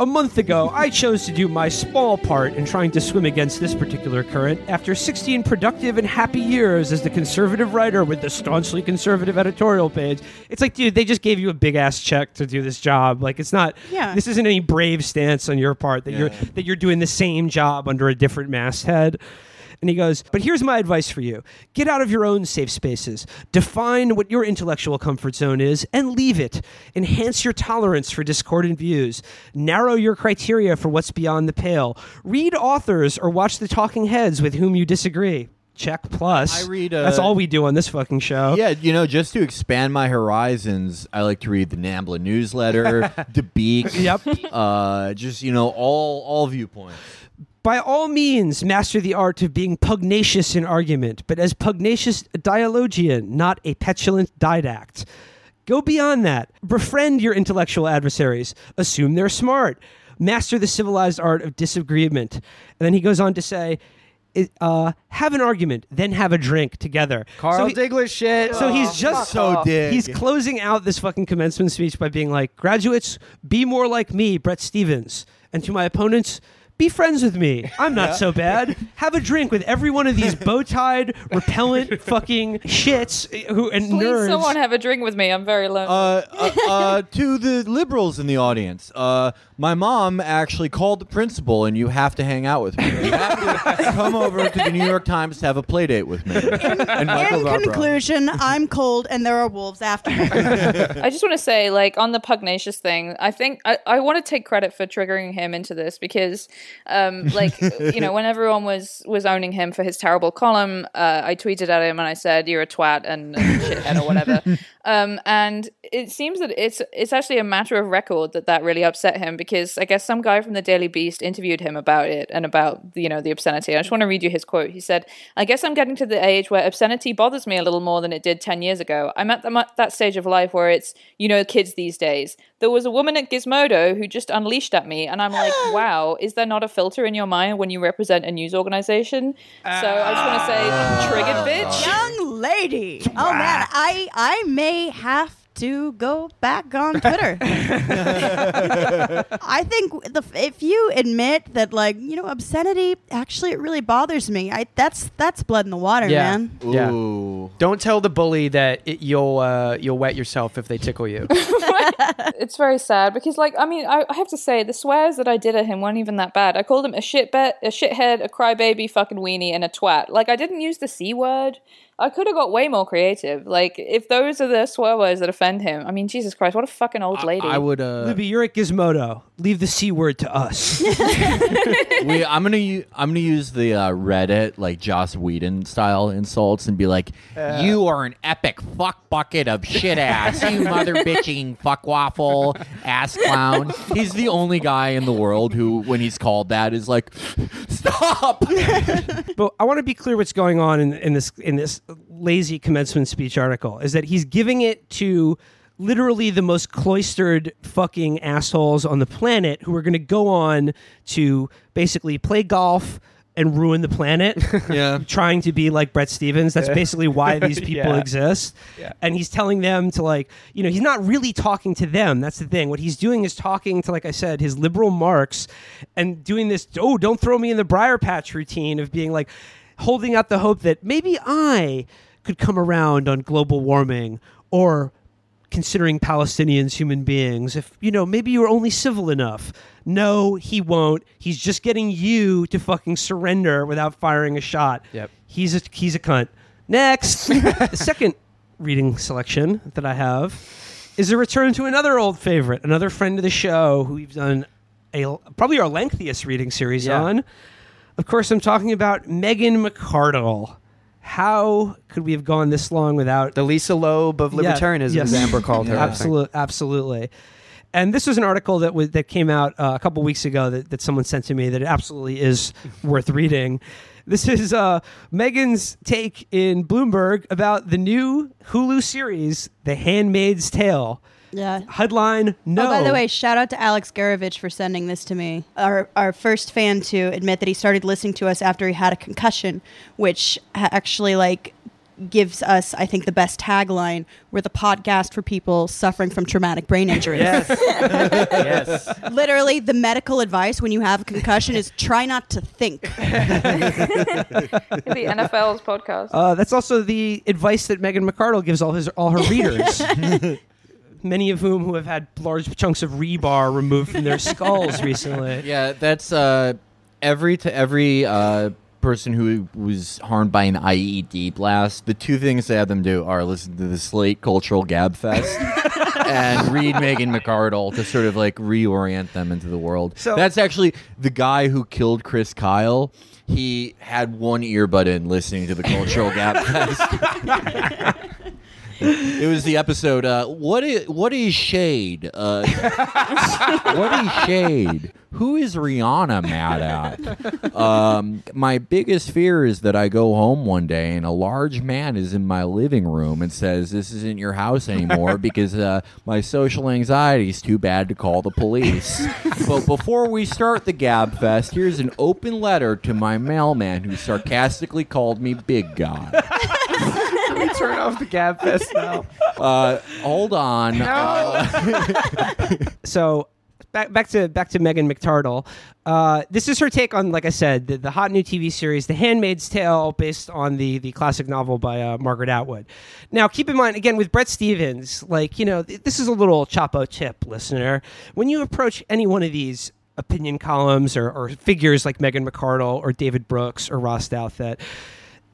A month ago, I chose to do my small part in trying to swim against this particular current after 16 productive and happy years as the conservative writer with the staunchly conservative editorial page. It's like, dude, they just gave you a big ass check to do this job. Like, it's not. Yeah. This isn't any brave stance on your part that you're that you're doing the same job under a different masthead. And he goes, But here's my advice for you get out of your own safe spaces, define what your intellectual comfort zone is, and leave it. Enhance your tolerance for discordant views, narrow your criteria for what's beyond the pale, read authors or watch the talking heads with whom you disagree. Check plus. I read, uh, That's all we do on this fucking show. Yeah, you know, just to expand my horizons, I like to read the Nambla newsletter, [LAUGHS] the Beak. Yep. Uh, just you know, all all viewpoints. By all means, master the art of being pugnacious in argument, but as pugnacious dialogian, not a petulant didact. Go beyond that. Befriend your intellectual adversaries. Assume they're smart. Master the civilized art of disagreement. And then he goes on to say, uh, have an argument, then have a drink together. Carl So he- Diggler shit. so he's just So dig. He's closing out this fucking commencement speech by being like, "Graduates, be more like me, Bret Stephens." And to my opponents, be friends with me. I'm not so bad. Have a drink with every one of these [LAUGHS] bow-tied, repellent [LAUGHS] fucking shits who and Please, nerds. someone have a drink with me. I'm very lonely. Uh, uh, uh, [LAUGHS] to the liberals in the audience, uh, my mom actually called the principal, and you have to hang out with me. You have to come over to the New York Times to have a play date with me. And Michael In Barbaro. conclusion, I'm cold and there are wolves after me. I just want to say, like, on the pugnacious thing, I think I, I want to take credit for triggering him into this because, um, like, you know, [LAUGHS] when everyone was was owning him for his terrible column, uh, I tweeted at him and I said, "You're a twat and, and [LAUGHS] shithead or whatever." um, and it seems that it's it's actually a matter of record that that really upset him because I guess some guy from the Daily Beast interviewed him about it and about you know the obscenity. I just want to read you his quote. He said, "I guess I'm getting to the age where obscenity bothers me a little more than it did ten years ago. I'm at the, that stage of life where it's you know kids these days. There was a woman at Gizmodo who just unleashed at me, and I'm like, [GASPS] wow, is there not a filter in your mind when you represent a news organization? So I just want to say, ah. triggered bitch. Young lady. Oh man, I I may have to go back on Twitter. [LAUGHS] I think the, if you admit that, like you know, obscenity actually it really bothers me. I that's that's blood in the water, Yeah. man. Yeah. Don't tell the bully that it, you'll uh, you'll wet yourself if they tickle you. [LAUGHS] it's very sad because, like, I mean, I, I have to say the swears that I did at him weren't even that bad. I called him a shitbet, a shithead, a crybaby, fucking weenie, and a twat. Like, I didn't use the c word. I could have got way more creative. Like, if those are the swear words that offend him, I mean, Jesus Christ, what a fucking old lady. I would. Uh, Libby, you're at Gizmodo. Leave the c word to us. [LAUGHS] we, I'm gonna u- I'm gonna use the uh, Reddit like Joss Whedon style insults and be like, "You are an epic fuck bucket of shit ass, you [LAUGHS] mother bitching fuck waffle, ass clown. He's the only guy in the world who, when he's called that, is like, [LAUGHS] stop. But I want to be clear what's going on in, in this in this lazy commencement speech article is that he's giving it to literally the most cloistered fucking assholes on the planet who are going to go on to basically play golf and ruin the planet. [LAUGHS] Yeah. [LAUGHS] trying to be like Bret Stephens. That's basically why [LAUGHS] these people Yeah. exist. Yeah. And he's telling them to like, you know, he's not really talking to them. That's the thing. What he's doing is talking to, like I said, his liberal marks and doing this, oh, don't throw me in the briar patch routine of being like holding out the hope that maybe I could come around on global warming or considering Palestinians human beings. If, you know, maybe you were only civil enough. No, he won't. He's just getting you to fucking surrender without firing a shot. Yep. He's a he's a cunt. Next, the [LAUGHS] second reading selection that I have is a return to another old favorite, another friend of the show who we've done a probably our lengthiest reading series Yeah. on. Of course, I'm talking about Megan McArdle. How could we have gone this long without The Lisa Loeb of Yeah, libertarianism, yes. as Amber called her. Absolutely, absolutely. And this was an article that was that came out uh, a couple weeks ago that, that someone sent to me that absolutely is worth reading. This is uh, Megan's take in Bloomberg about the new Hulu series, The Handmaid's Tale. Yeah. Headline: No. Oh, by the way, shout out to Alex Garovich for sending this to me. Our our first fan to admit that he started listening to us after he had a concussion, which actually like gives us, I think, the best tagline. We're the podcast for people suffering from traumatic brain injuries. Yes. [LAUGHS] yes. Literally, the medical advice when you have a concussion is try not to think. the NFL's podcast. Uh, that's also the advice that Megan McArdle gives all his all her readers. [LAUGHS] Many of whom who have had large chunks of rebar removed from their [LAUGHS] skulls recently. Yeah, that's uh, every to every uh, person who was harmed by an IED blast. The two things they have them do are listen to the Slate Cultural Gab Fest [LAUGHS] and read Megan McArdle to sort of like reorient them into the world. So- that's actually the guy who killed Chris Kyle. He had one earbud in listening to the Cultural Gab [LAUGHS] Fest. It was the episode. Uh, what is what is shade? Uh, [LAUGHS] what is shade? Who is Rihanna mad at? Um, my biggest fear is that I go home one day and a large man is in my living room and says, "This isn't your house anymore [LAUGHS] because uh, my social anxiety is too bad to call the police." but before we start the Gab Fest, here's an open letter to my mailman who sarcastically called me Big Guy. Turn off the Gab Fest now. [LAUGHS] Uh, hold on. Uh, [LAUGHS] so back back to back to Megan McTardle. Uh, this is her take on, like I said, the, the hot new TV series, The Handmaid's Tale, based on the the classic novel by uh, Margaret Atwood. Now, keep in mind again with Bret Stephens, like you know, th- this is a little Chapo tip, listener. When you approach any one of these opinion columns or, or figures like Megan McArdle or David Brooks or Ross Douthat,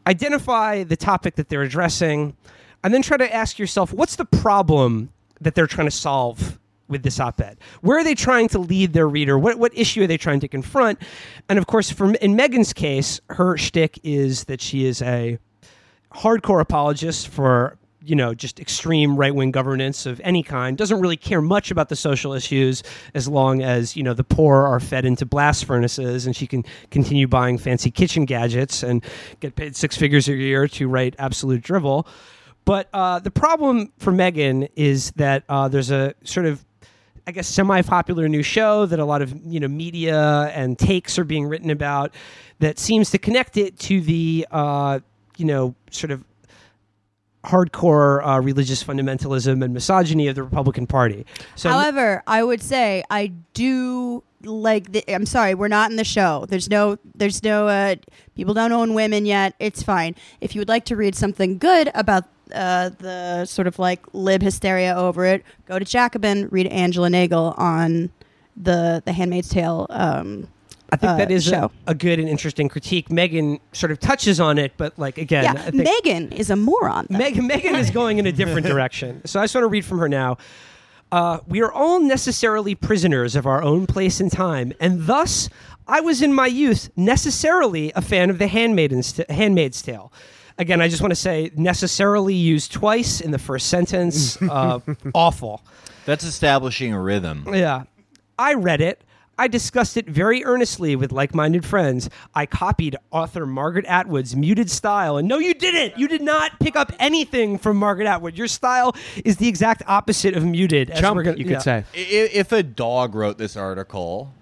identify the topic that they're addressing, and then try to ask yourself, what's the problem that they're trying to solve with this op-ed? Where are they trying to lead their reader? What what issue are they trying to confront? And of course, for in Megan's case, her shtick is that she is a hardcore apologist for you know just extreme right wing governance of any kind. Doesn't really care much about the social issues as long as you know the poor are fed into blast furnaces and she can continue buying fancy kitchen gadgets and get paid six figures a year to write absolute drivel. But uh, the problem for Megan is that uh, there's a sort of I guess semi-popular new show that a lot of you know media and takes are being written about that seems to connect it to the uh, you know sort of hardcore uh, religious fundamentalism and misogyny of the Republican Party. So However, I would say I do like. The, I'm sorry, we're not in the show. There's no. There's no. Uh, people don't own women yet. It's fine. If you would like to read something good about uh, the sort of like lib hysteria over it, go to Jacobin. Read Angela Nagle on the the Handmaid's Tale. Um, I think uh, that is a, a good and interesting critique. Megan sort of touches on it, but like again, yeah, I think Megan is a moron. Meg- Megan is going in a different [LAUGHS] direction. So I just want to read from her now. Uh, we are all necessarily prisoners of our own place and time, and thus I was in my youth necessarily a fan of the Handmaid's, Handmaid's Tale. Again, I just want to say necessarily used twice in the first sentence. [LAUGHS] Uh, awful. That's establishing a rhythm. Yeah. I read it. I discussed it very earnestly with like minded friends. I copied author Margaret Atwood's muted style. And no, you didn't. You did not pick up anything from Margaret Atwood. Your style is the exact opposite of muted. as Chump, we're gonna- you could yeah. say. If a dog wrote this article,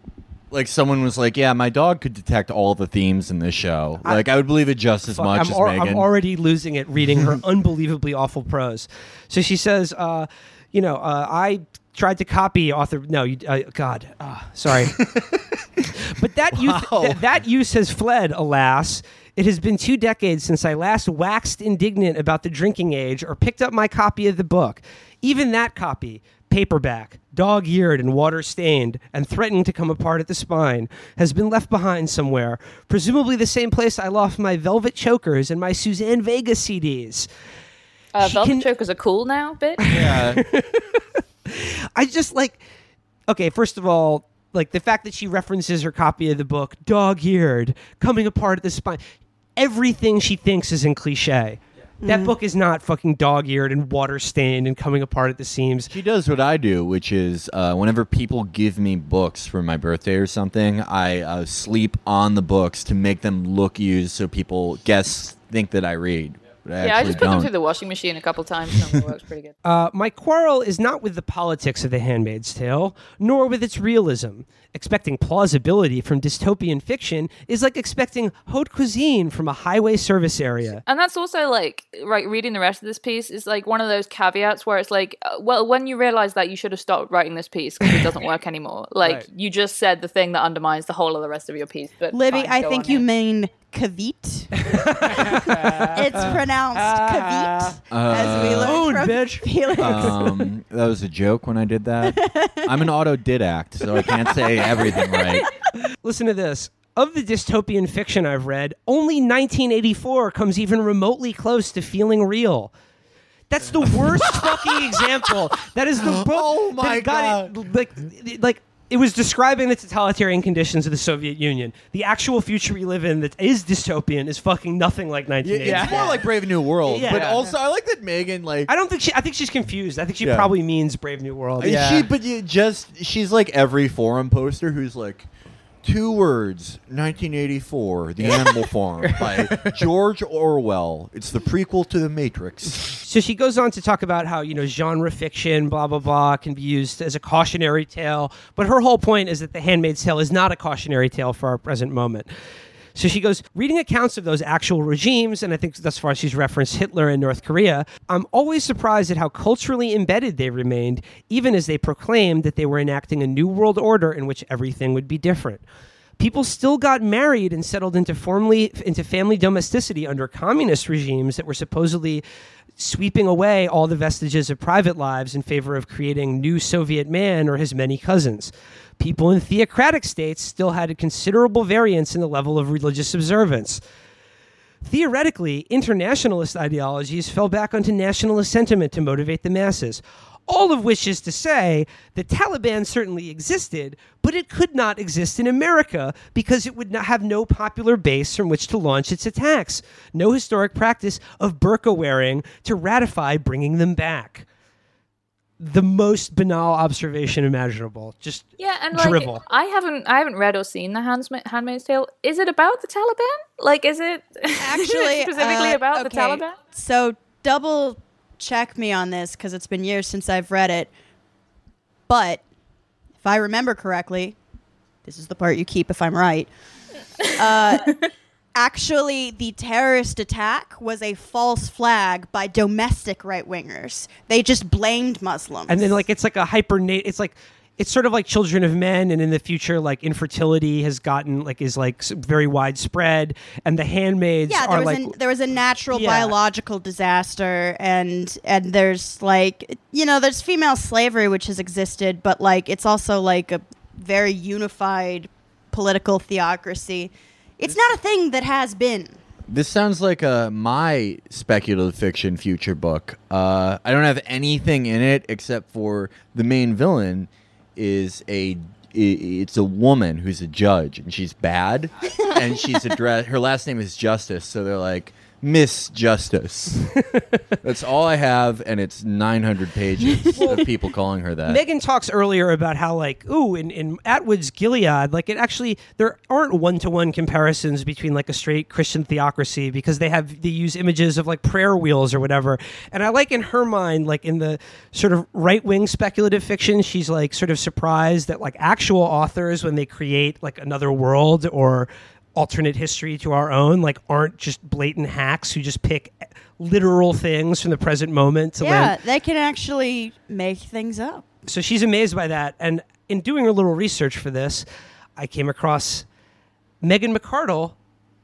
like someone was like, "Yeah, my dog could detect all the themes in this show," like I would believe it just as Fuck, much I'm, as al- Megan. I'm already losing it reading her [LAUGHS] unbelievably awful prose. So she says, uh, you know, uh, I tried to copy author. No, you, uh, God, uh, sorry. [LAUGHS] but that youth, Wow. th- that use has fled, alas. It has been two decades since I last waxed indignant about the drinking age or picked up my copy of the book. Even that copy, paperback, dog eared and water stained, and threatening to come apart at the spine, has been left behind somewhere, presumably the same place I lost my Velvet Chokers and my Suzanne Vega CDs. Uh, Velvet can- chokers are cool now, bitch. yeah, [LAUGHS] [LAUGHS] [LAUGHS] I just like, okay, first of all, like the fact that she references her copy of the book, dog eared, coming apart at the spine. Everything she thinks is in cliche. That book is not fucking dog eared and water stained and coming apart at the seams. she does what I do, which is uh, whenever people give me books for my birthday or something, I uh, sleep on the books to make them look used, so people guess think that I read. But I yeah, I actually just put them don't. through the washing machine a couple times and it works pretty good. [LAUGHS] Uh, my quarrel is not with the politics of The Handmaid's Tale, nor with its realism. Expecting plausibility from dystopian fiction is like expecting haute cuisine from a highway service area. And that's also like, right, reading the rest of this piece is like one of those caveats where it's like, uh, well, when you realize that you should have stopped writing this piece because it doesn't [LAUGHS] work anymore. Like, Right. you just said the thing that undermines the whole of the rest of your piece. But Libby, fine, I think you yeah. mean kavit. [LAUGHS] it's pronounced kavit, as we learned from bitch. [LAUGHS] Felix. um, that was a joke when I did that. [LAUGHS] I'm an autodidact, so I can't say everything right. Listen to this. Of the dystopian fiction I've read, only 1984 comes even remotely close to feeling real. That's the worst fucking example. That is the book. Oh my that got It, like, like it was describing the totalitarian conditions of the Soviet Union. The actual future we live in that is dystopian is fucking nothing like Yeah, It's more like Brave New World, Yeah. but also I like that Megan like I don't think she. I think she's confused. I think she Yeah. probably means Brave New World. Yeah. She, but you just she's like every forum poster who's like two words 1984 the animal farm [LAUGHS] by george orwell it's the prequel to the matrix So she goes on to talk about how, you know, genre fiction, blah, blah, blah, can be used as a cautionary tale. But her whole point is that The Handmaid's Tale is not a cautionary tale for our present moment. So she goes, reading accounts of those actual regimes, and I think thus far she's referenced Hitler and North Korea, I'm always surprised at how culturally embedded they remained, even as they proclaimed that they were enacting a new world order in which everything would be different. People still got married and settled into formally into family domesticity under communist regimes that were supposedly sweeping away all the vestiges of private lives in favor of creating new Soviet man or his many cousins. People in theocratic states still had a considerable variance in the level of religious observance. Theoretically, internationalist ideologies fell back onto nationalist sentiment to motivate the masses. All of which is to say, the Taliban certainly existed, but it could not exist in America because it would not have no popular base from which to launch its attacks, no historic practice of burqa wearing to ratify bringing them back. The most banal observation imaginable. Just Yeah, and like drivel. I haven't, I haven't read or seen the Handsma- Handmaid's Tale. Is it about the Taliban? Like, is it [LAUGHS] Actually, [LAUGHS] specifically uh, about the Taliban? So double check me on this because it's been years since I've read it. But if I remember correctly, this is the part you keep if I'm right. [LAUGHS] Uh, actually, the terrorist attack was a false flag by domestic right wingers. They just blamed Muslims. and then like it's like a hypernate it's like it's sort of like children of men and in the future like infertility has gotten like is like very widespread and the handmaids yeah, there are was, like a, there was a natural Yeah. biological disaster, and and there's like you know there's female slavery which has existed, but like it's also like a very unified political theocracy. It's not a thing that has been. this sounds like a my speculative fiction future book uh, i don't have anything in it except for the main villain is a it's a woman who's a judge and she's bad [LAUGHS] and she's addressed her last name is justice so they're like Miss Justice. [LAUGHS] That's all I have, and it's 900 pages [LAUGHS] of people calling her that. Megan talks earlier about how like ooh in, in Atwood's Gilead like it actually there aren't one to one comparisons between like a straight Christian theocracy because they have they use images of like prayer wheels or whatever and I like in her mind like in the sort of right wing speculative fiction she's like sort of surprised that like actual authors when they create like another world or alternate history to our own like aren't just blatant hacks who just pick literal things from the present moment to land Yeah, they can actually make things up. so she's amazed by that. And in doing a little research for this, I came across Megan McArdle,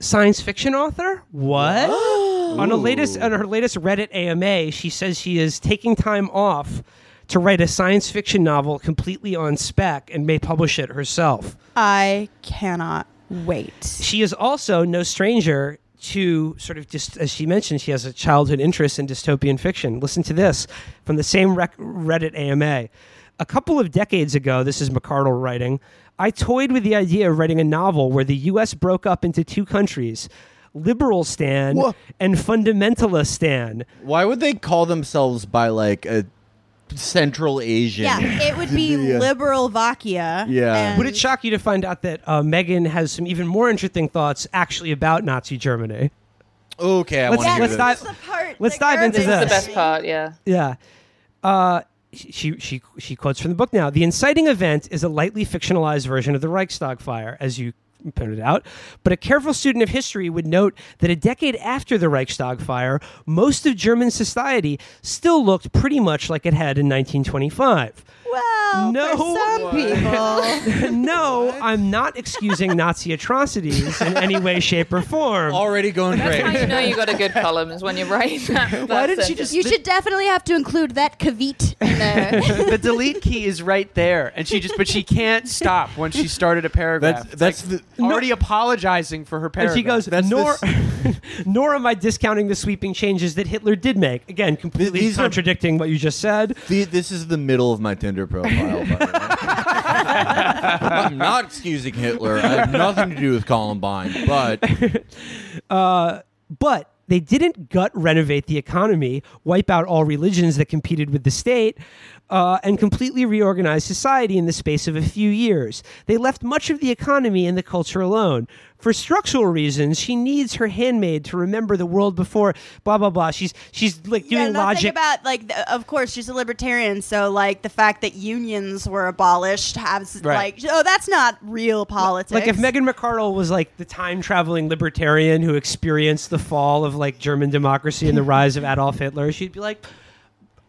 science fiction author. What? [GASPS] on a latest on her latest Reddit AMA, she says she is taking time off to write a science fiction novel completely on spec and may publish it herself. I cannot wait. She is also no stranger to sort of just as she mentioned, she has a childhood interest in dystopian fiction. Listen to this from the same rec- Reddit AMA. A couple of decades ago, this is McArdle writing. I toyed with the idea of writing a novel where the U.S. broke up into two countries. Liberal Stan Wha- and fundamentalist Stan. Why would they call themselves by like a Central Asian? Yeah, it would [LAUGHS] be Yeah. liberal Vakia. Yeah. and- Would it shock you to find out that uh, Megan has some even more interesting thoughts actually about Nazi Germany? Okay, I Let's- want to Yeah, hear let's this. dive- that's let's that dive into garbage This is the best part, yeah. Yeah. Uh, she, she, she quotes from the book now. The inciting event is a lightly fictionalized version of the Reichstag fire, as you pointed out. But a careful student of history would note that a decade after the Reichstag fire, most of German society still looked pretty much like it had in 1925. Well, No. for some people. [LAUGHS] no, I'm not excusing Nazi atrocities in any way, shape, or form. Already going That's how great. you know you got a good [LAUGHS] column is when you write that. Why did she sentence. just- You should definitely have to include that kavit in there. [LAUGHS] the delete key is right there, and she just but she can't stop once she started a paragraph. That's that's like already apologizing for her And paragraph. she goes, That's nor, s- nor am I discounting the sweeping changes that Hitler did make. Again, completely these are- contradicting what you just said. the, this is the middle of my Tinder profile. Way. Uh, [LAUGHS] I'm not excusing Hitler. I have nothing to do with Columbine, but [LAUGHS] uh, But they didn't gut renovate the economy, wipe out all religions that competed with the state, uh, and completely reorganized society in the space of a few years. They left much of the economy and the culture alone. For structural reasons, she needs her handmaid to remember the world before. Blah blah blah. She's she's like yeah, doing nothing logic. about like. The, of course, she's a libertarian, so like the fact that unions were abolished has Right. like oh that's not real politics. Like if Megan McArdle was like the time traveling libertarian who experienced the fall of like German democracy and the [LAUGHS] rise of Adolf Hitler, she'd be like,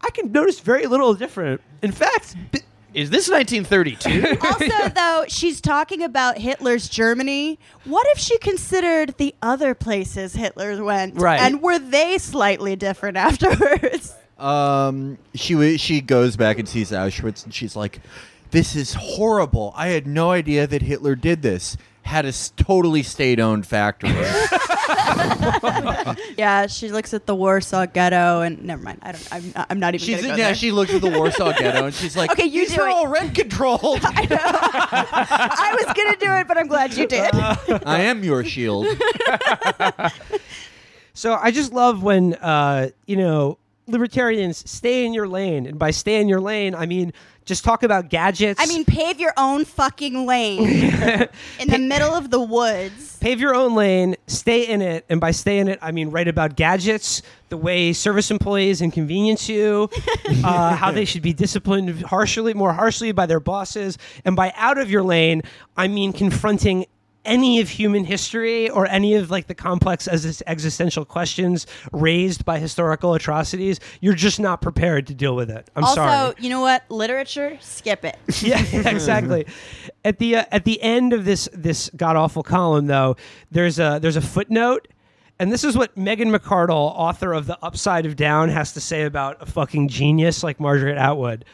I can notice very little different. In fact, b- is this 1932? [LAUGHS] also though she's talking about Hitler's Germany. What if she considered the other places Hitler went, Right. And were they slightly different [LAUGHS] afterwards? um, she wa- she goes back and sees Auschwitz, and she's like, "This is horrible. I had no idea that Hitler did this. Had a totally state-owned factory." [LAUGHS] yeah, she looks at the Warsaw Ghetto, and never mind. I don't. I'm not, I'm not even. She's gonna go yeah. there. She looks at the Warsaw [LAUGHS] Ghetto, and she's like, Okay, you These do are it." all rent controlled. [LAUGHS] I was gonna do it, but I'm glad you did. I am your shield. so I just love when uh, you know libertarians stay in your lane, and by stay in your lane, I mean just talk about gadgets. I mean, pave your own fucking lane [LAUGHS] in the middle of the woods. pave your own lane, stay in it, and by stay in it, I mean write about gadgets, the way service employees inconvenience you, [LAUGHS] uh, how they should be disciplined harshly, more harshly by their bosses, and by out of your lane, I mean confronting any of human history or any of like the complex as existential questions raised by historical atrocities you're just not prepared to deal with it i'm also, sorry you know what? Literature, skip it. [LAUGHS] yeah, [LAUGHS] exactly. At the uh, at the end of this this god awful column, though, there's a there's a footnote, and this is what Megan McArdle, author of The Upside of Down, has to say about a fucking genius like Margaret Atwood.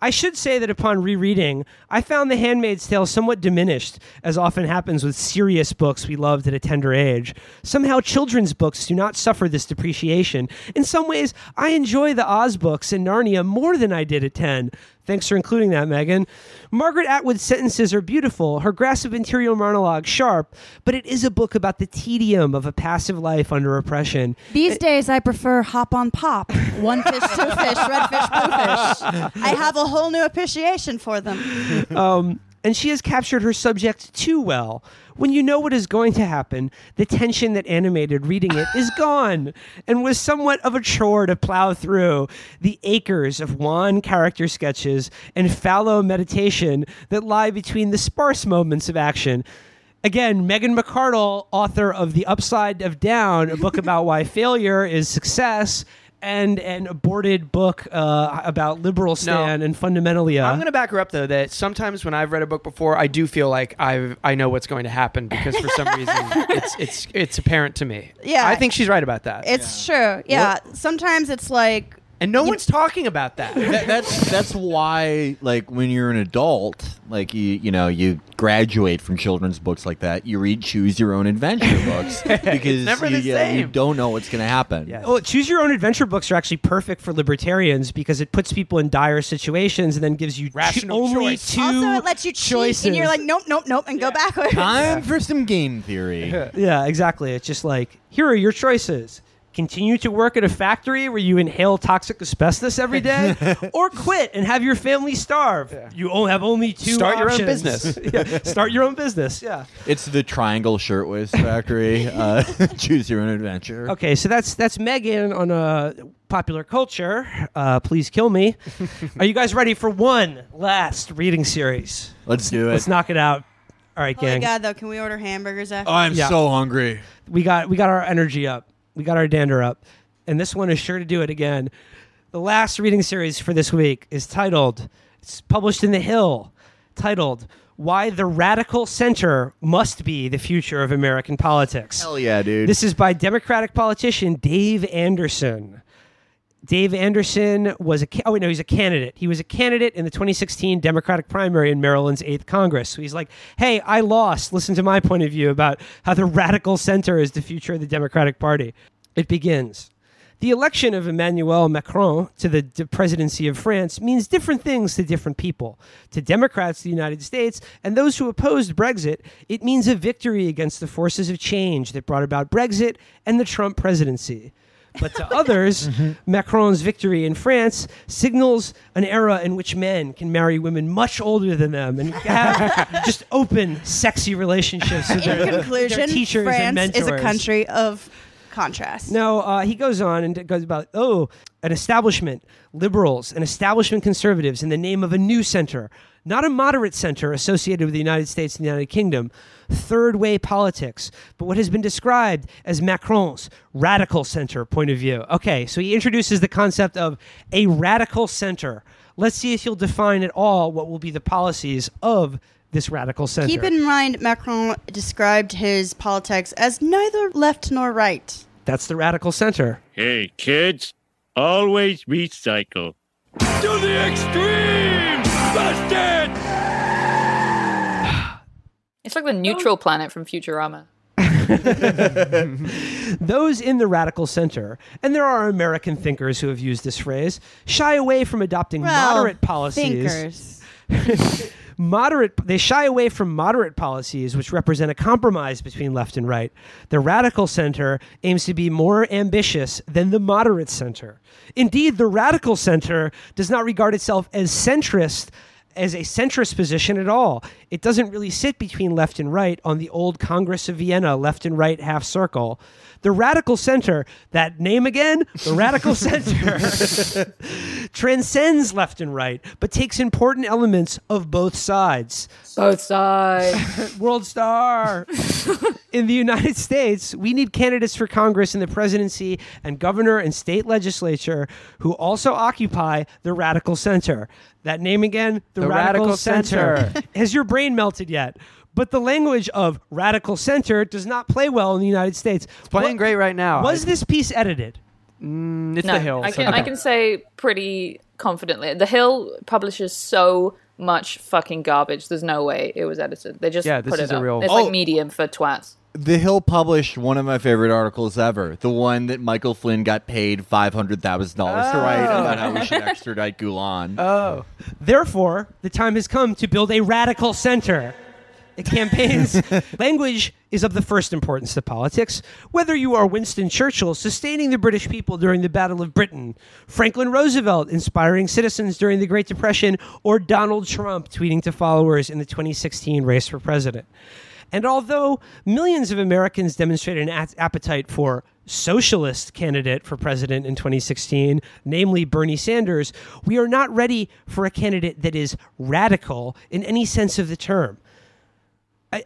I should say that upon rereading, I found The Handmaid's Tale somewhat diminished, as often happens with serious books we loved at a tender age. Somehow, children's books do not suffer this depreciation. In some ways, I enjoy the Oz books and Narnia more than I did at 10. Thanks for including that, Megan. Margaret Atwood's sentences are beautiful, her grasp of interior monologue sharp, but it is a book about the tedium of a passive life under oppression. These days, I prefer hop on pop. One fish, two fish, red fish, blue fish. I have a whole new appreciation for them. Um, and she has captured her subject too well. When you know what is going to happen, the tension that animated reading it is gone, and was somewhat of a chore to plow through the acres of wan character sketches and fallow meditation that lie between the sparse moments of action. Again, Megan McArdle, author of The Upside of Down, a book about why failure is success, and an aborted book uh, about liberal stand and fundamentally. Uh, I'm going to back her up though. That sometimes when I've read a book before, I do feel like I I know what's going to happen because for some reason [LAUGHS] it's it's it's apparent to me. Yeah. I think she's right about that. It's true. Yeah. Sometimes it's like, and no one's talking about that. [LAUGHS] That- that's that's why like when you're an adult like you you know you graduate from children's books like that you read choose your own adventure [LAUGHS] books because never you, the yeah, you same. don't know what's going to happen Yeah. Well, choose your own adventure books are actually perfect for libertarians because it puts people in dire situations and then gives you Rational only choice. two also, it lets you cheat, choices. and you're like, nope, nope, nope, and go backwards. [LAUGHS] time for some game theory yeah, exactly. It's just like here are your choices. Continue to work at a factory where you inhale toxic asbestos every day, [LAUGHS] or quit and have your family starve. You only have only two. Start your own business. [LAUGHS] yeah, start your own business. Yeah. [LAUGHS] it's the triangle shirtwaist factory uh, choose your own adventure Okay, so that's that's Megan on uh, popular culture. Uh, please kill me. Are you guys ready for one last reading series? let's do it Let's knock it out. All right, Oh my gang. god, though, can we order hamburgers after? i'm Yeah. so hungry we got we got our energy up. We got our dander up. And this one is sure to do it again. The last reading series for this week is titled it's published in The Hill, titled Why the Radical Center Must Be the Future of American Politics. hell yeah dude This is by Democratic politician Dave Anderson. Dave Anderson was a oh wait no he's a candidate. He was a candidate in the 2016 Democratic primary in Maryland's 8th Congress. So he's like, "Hey, I lost. Listen to my point of view about how the radical center is the future of the Democratic Party." It begins. The election of Emmanuel Macron to the presidency of France means different things to different people. To Democrats of the United States and those who opposed Brexit, it means a victory against the forces of change that brought about Brexit and the Trump presidency. But to others, [LAUGHS] Macron's victory in France signals an era in which men can marry women much older than them and have [LAUGHS] just open, sexy relationships with their, In conclusion, their teachers and France mentors. is a country of contrast. No, uh, he goes on and goes about oh, an establishment, liberals, and establishment conservatives in the name of a new center, not a moderate center associated with the United States and the United Kingdom, third way politics, but what has been described as Macron's radical center point of view. Okay, so he introduces the concept of a radical center. Let's see if he'll define at all what will be the policies of this radical center. Keep in mind, Macron described his politics as neither left nor right. That's the radical center. Hey, kids, always recycle. To the extreme! Busted! It's like the neutral planet from Futurama. [LAUGHS] Those in the radical center, and there are American thinkers who have used this phrase, shy away from adopting Well, moderate policies. Thinkers. [LAUGHS] Moderate, they shy away from moderate policies, which represent a compromise between left and right. The radical center aims to be more ambitious than the moderate center. Indeed, the radical center does not regard itself as centrist as a centrist position at all. It doesn't really sit between left and right on the old Congress of Vienna left and right half circle. The radical center, that name again, the radical [LAUGHS] center, transcends left and right, but takes important elements of both sides. Both sides. [LAUGHS] World star. [LAUGHS] in the United States, we need candidates for Congress and the presidency and governor and state legislature who also occupy the radical center. That name again, the, The radical, radical center. center. Has your brain melted yet? But the language of radical center does not play well in the United States. It's playing great right now. Was I- this piece edited? Mm, it's no, the hill. I so- can I can say pretty confidently. The Hill publishes so much fucking garbage. There's no way it was edited. They just Yeah, this put is it a up. real- It's Oh. like Medium for twats. The Hill published one of my favorite articles ever. The one that Michael Flynn got paid five hundred thousand dollars to write about how we should extradite Gulen. Oh, Therefore, the time has come to build a radical center. It campaigns [LAUGHS] language is of the first importance to politics. Whether you are Winston Churchill sustaining the British people during the Battle of Britain, Franklin Roosevelt inspiring citizens during the Great Depression, or Donald Trump tweeting to followers in the 2016 race for president. And although millions of Americans demonstrated an appetite for socialist candidate for president in 2016, namely Bernie Sanders, we are not ready for a candidate that is radical in any sense of the term.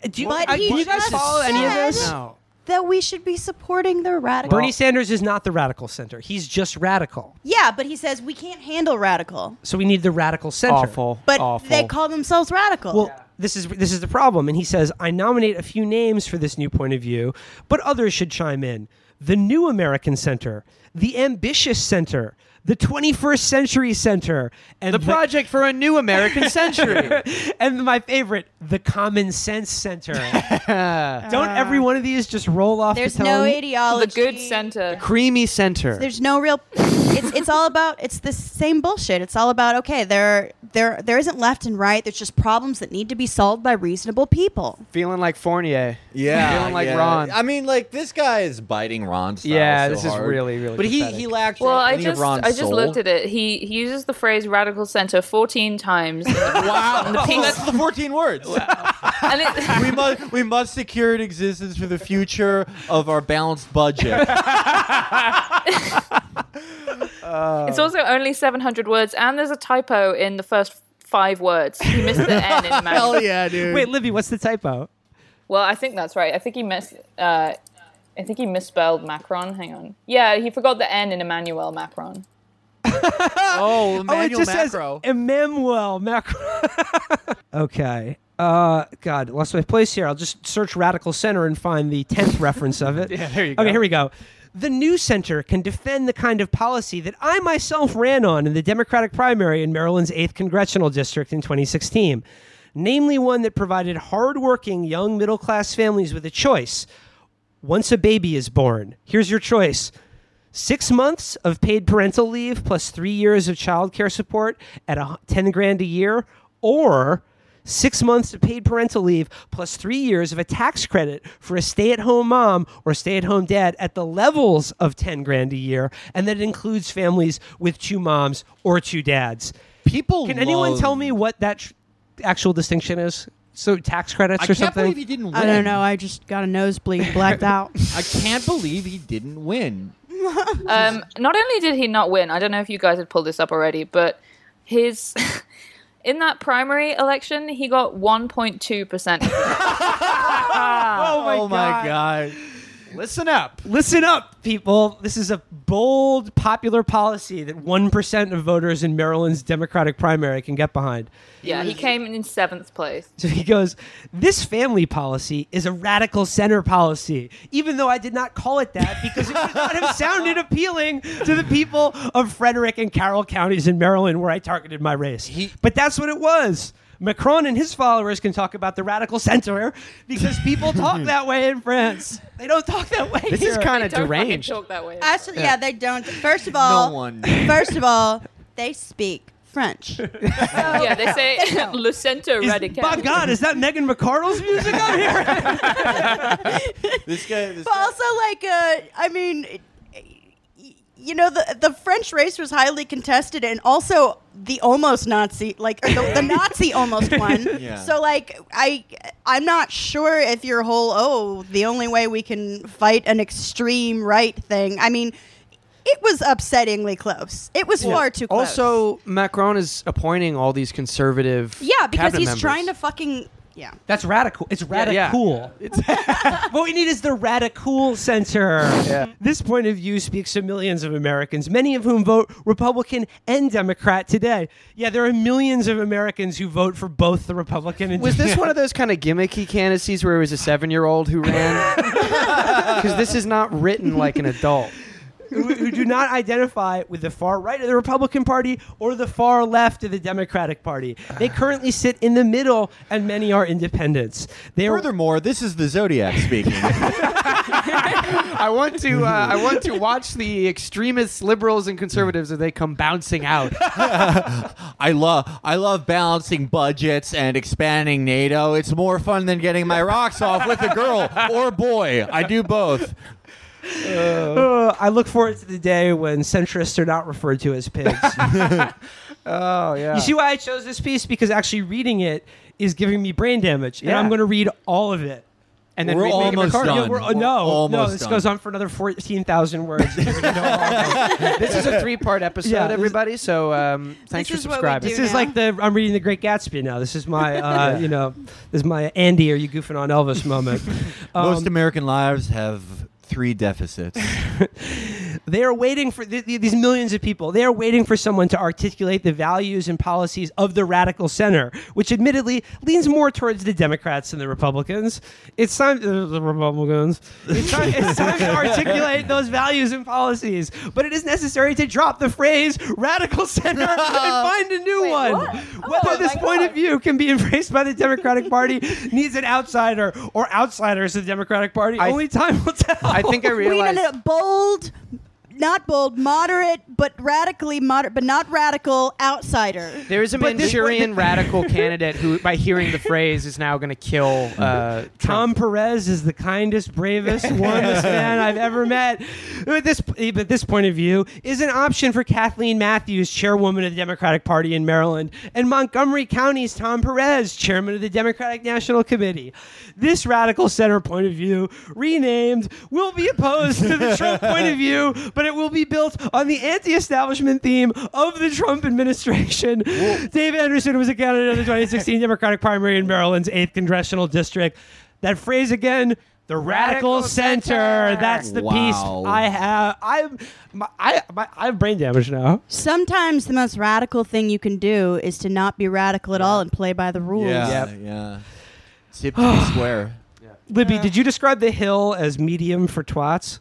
I, do you, But I- he can you guys just follow any of said- this? no. that we should be supporting the radical. Bernie Sanders is not the radical center. He's just radical. yeah, but he says we can't handle radical. So we need the radical center. Awful. But Awful. they call themselves radical. Well, this is this is the problem, and he says I nominate a few names for this new point of view, but others should chime in. The New American Center, the Ambitious Center, the 21st Century Center, and the project for a new American [LAUGHS] century. and my favorite, the Common Sense Center. [LAUGHS] Don't every one of these just roll off there's the no tongue? The good center. The creamy center. There's no real. It's it's all about. It's the same bullshit. It's all about okay. There there there isn't left and right. There's just problems that need to be solved by reasonable people. Feeling like Fournier. Yeah, Feeling like yeah. Ron. I mean, like this guy is biting Ron. Style Yeah, so this is really, really But he pathetic. he lacked Well, I just Ron's I just soul. looked at it. He he uses the phrase radical center 14 times. [LAUGHS] wow. And the Oh, that's the 14 words. [LAUGHS] and it, [LAUGHS] we must we must secure an existence for the future of our balanced budget. It's also only 700 words, and there's a typo in the first five words. He missed the N in Emmanuel. yeah, dude. Wait, Libby, what's the typo? Well, I think that's right. I think he missed. Uh, I think he misspelled Macron. Hang on. Yeah, he forgot the N in Emmanuel Macron. [LAUGHS] oh, oh, it just says Emmanuel Macron. [LAUGHS] okay. Uh, God, lost my place here. I'll just search Radical Center and find the tenth reference of it. [LAUGHS] Yeah, there you go. Okay, here we go. The new center can defend the kind of policy that I myself ran on in the Democratic primary in Maryland's 8th congressional district in 2016, namely one that provided hardworking young middle class families with a choice. Once a baby is born, here's your choice six months of paid parental leave plus three years of child care support at a 10 grand a year, or six months of paid parental leave plus three years of a tax credit for a stay at home mom or stay at home dad at the levels of 10 grand a year. And that includes families with two moms or two dads. People Can anyone love- tell me what that tr- actual distinction is? So tax credits I or can't something? believe he didn't win. I don't know. I just got a nosebleed, blacked [LAUGHS] out. I can't believe he didn't win. Um, not only did he not win, I don't know if you guys had pulled this up already, but his [LAUGHS] in that primary election, he got 1.2 percent. [LAUGHS] oh my, oh my god. Listen up. Listen up, people. This is a bold, popular policy that 1% of voters in Maryland's Democratic primary can get behind. Yeah, he came in seventh place. So he goes, This family policy is a radical center policy, even though I did not call it that because it would not have sounded [LAUGHS] appealing to the people of Frederick and Carroll counties in Maryland where I targeted my race. He- but that's what it was. Macron and his followers can talk about the radical center because people talk [LAUGHS] that way in France. They don't talk that way. This is kind of Don't deranged. talk that way. Actually, yeah. they don't. First of all, No one. First of all, they speak French. [LAUGHS] [LAUGHS] yeah, they say Le Centre Radical. My God, is that Megan McArdle's music out here? This guy. This but guy also, like, uh, I mean, y- you know, the the French race was highly contested, and also the almost Nazi, like the, the [LAUGHS] Nazi almost won. Yeah. So, like, I I'm not sure if your whole oh the only way we can fight an extreme right thing. I mean. It was upsettingly close. It was far too close. Also, Macron is appointing all these conservative. yeah, because he's members. trying to fucking yeah. That's radical. It's radical. yeah. cool. [LAUGHS] what we need is the radical center. Yeah. This point of view speaks to millions of Americans, many of whom vote Republican and Democrat today. Yeah, there are millions of Americans who vote for both the Republican and Was this one of those kind of gimmicky candidacies where it was a seven-year-old who ran? [LAUGHS] [LAUGHS] Because this is not written like an adult. Who, who do not identify with the far right of the Republican Party or the far left of the Democratic Party. They currently sit in the middle, and many are independents. They are Furthermore, this is the Zodiac speaking. [LAUGHS] [LAUGHS] I want to. Uh, I want to watch the extremists, liberals, and conservatives as they come bouncing out. [LAUGHS] I love I love balancing budgets and expanding NATO. It's more fun than getting my rocks off with a girl or boy. I do both. Uh, I look forward to the day when centrists are not referred to as pigs. [LAUGHS] Oh yeah. You see why I chose this piece? Because actually reading it is giving me brain damage, and Yeah. I'm going to read all of it. and then We're we make it almost recorded. done. Yeah, we're- uh, We're no, no, almost this done. goes on for another 14,000 words. [LAUGHS] this is a three-part episode, Yeah, this- everybody. So um, thanks for is what we subscribing. do this is now. like the I'm reading the Great Gatsby now. This is my, uh, [LAUGHS] you know, this is my Andy, are you goofing on Elvis moment. Most Um, American lives have three deficits. [LAUGHS] They are waiting for th- th- these millions of people. They are waiting for someone to articulate the values and policies of the radical center, which admittedly leans more towards the Democrats than the Republicans. It's time uh, the Republicans. It's time, it's time to [LAUGHS] articulate those values and policies, but it is necessary to drop the phrase "radical center" and [LAUGHS] find a new Wait, one. what? Whether Oh, this point God. of view can be embraced by the Democratic Party [LAUGHS] needs an outsider or outsiders of the Democratic Party. I- Only time will tell. I think I Wait a realized. minute, bold, not bold, moderate, but radically moderate, but not radical outsider. There is a But Manchurian radical [LAUGHS] candidate who, by hearing the phrase, is now going to kill uh, Tom Trump. Perez is the kindest, bravest, [LAUGHS] warmest man I've ever met. At this, at this point of view, is an option for Kathleen Matthews, chairwoman of the Democratic Party in Maryland, and Montgomery County's Tom Perez, chairman of the Democratic National Committee. This radical center point of view, renamed, will be opposed to the Trump point of view, but it will be built on the anti-establishment theme of the Trump administration. Dave Anderson was a candidate in the 2016 Democratic primary in Maryland's 8th congressional district. That phrase again, the radical, Radical center. center. That's the Wow. piece I have. I'm, my, I, my, I have brain damage now. Sometimes the most radical thing you can do is to not be radical at all and play by the rules. Yeah, Yep. yeah. Tip to be square. [SIGHS] Libby, did you describe the hill as medium for twats?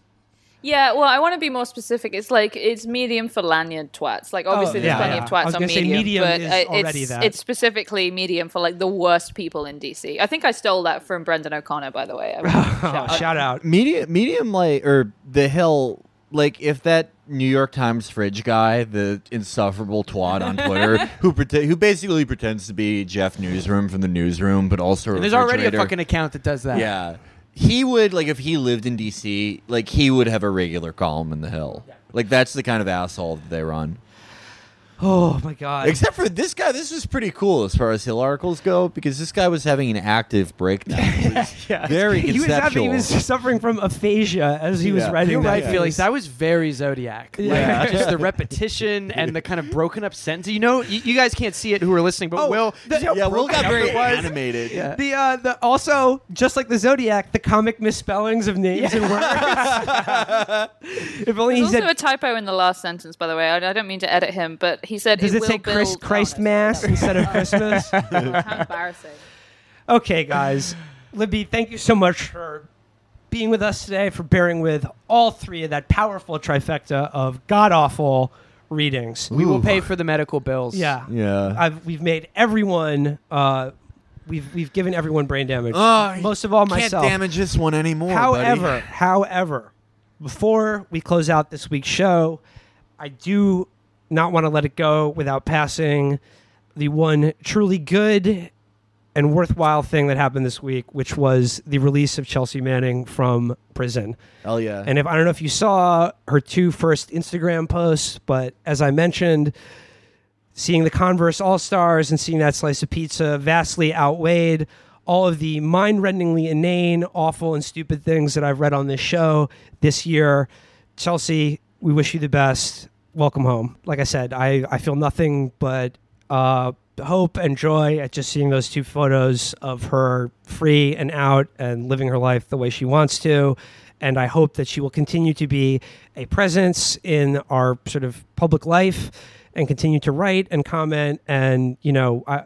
Yeah, well, I want to be more specific. It's like it's medium for lanyard twats. Like obviously, Oh, there's plenty yeah. of I twats was on gonna say medium, medium but is uh, it's that. it's specifically medium for like the worst people in DC. I think I stole that from Brendan O'Connor, by the way. I- [LAUGHS] Oh, shout out. Medium, medium, like or the hill. Like if that New York Times fridge guy, the insufferable twat on Twitter, [LAUGHS] who prete- who basically pretends to be Jeff Newsroom from the newsroom, but also a There's already a fucking account that does that. Yeah. He would like if he lived in DC, like he would have a regular column in the Hill. Like that's the kind of asshole that they run. Oh my god. Except for this guy, this was pretty cool as far as Hill articles go because this guy was having an active breakdown. [LAUGHS] Yeah. Very he was having, he was suffering from aphasia as he was Yeah. writing You're that right, piece. Felix. That was very Zodiac. Like, Yeah. just the [LAUGHS] repetition and the kind of broken up sentence. You know, you, you guys can't see it who are listening, but Oh, Will, the- see yeah, Will got very animated. Yeah. The uh, the also just like the Zodiac, the comic misspellings of names and words. [LAUGHS] if only There's he also said, a typo in the last sentence, by the way. I, I don't mean to edit him, but he said does it, will say Chris, build- Christ Mass instead of [LAUGHS] Christmas? How embarrassing. okay, guys, Libby, thank you so much for being with us today, for bearing with all three of that powerful trifecta of god awful readings. We will pay for the medical bills. Yeah, Yeah. I've, we've made everyone. Uh, we've we've given everyone brain damage. Oh, Most of all, myself. Can't myself. damage this one anymore. However, buddy. however, before we close out this week's show, I do not want to let it go without passing the one truly good and worthwhile thing that happened this week, which was the release of Chelsea Manning from prison. hell yeah. And if I don't know if you saw her two first Instagram posts, but as I mentioned, seeing the Converse All Stars and seeing that slice of pizza vastly outweighed all of the mind-rendingly inane, awful, and stupid things that I've read on this show this year. Chelsea, we wish you the best. Welcome home. Like I said, I, I feel nothing but uh, hope and joy at just seeing those two photos of her free and out and living her life the way she wants to. And I hope that she will continue to be a presence in our sort of public life and continue to write and comment and, you know, I,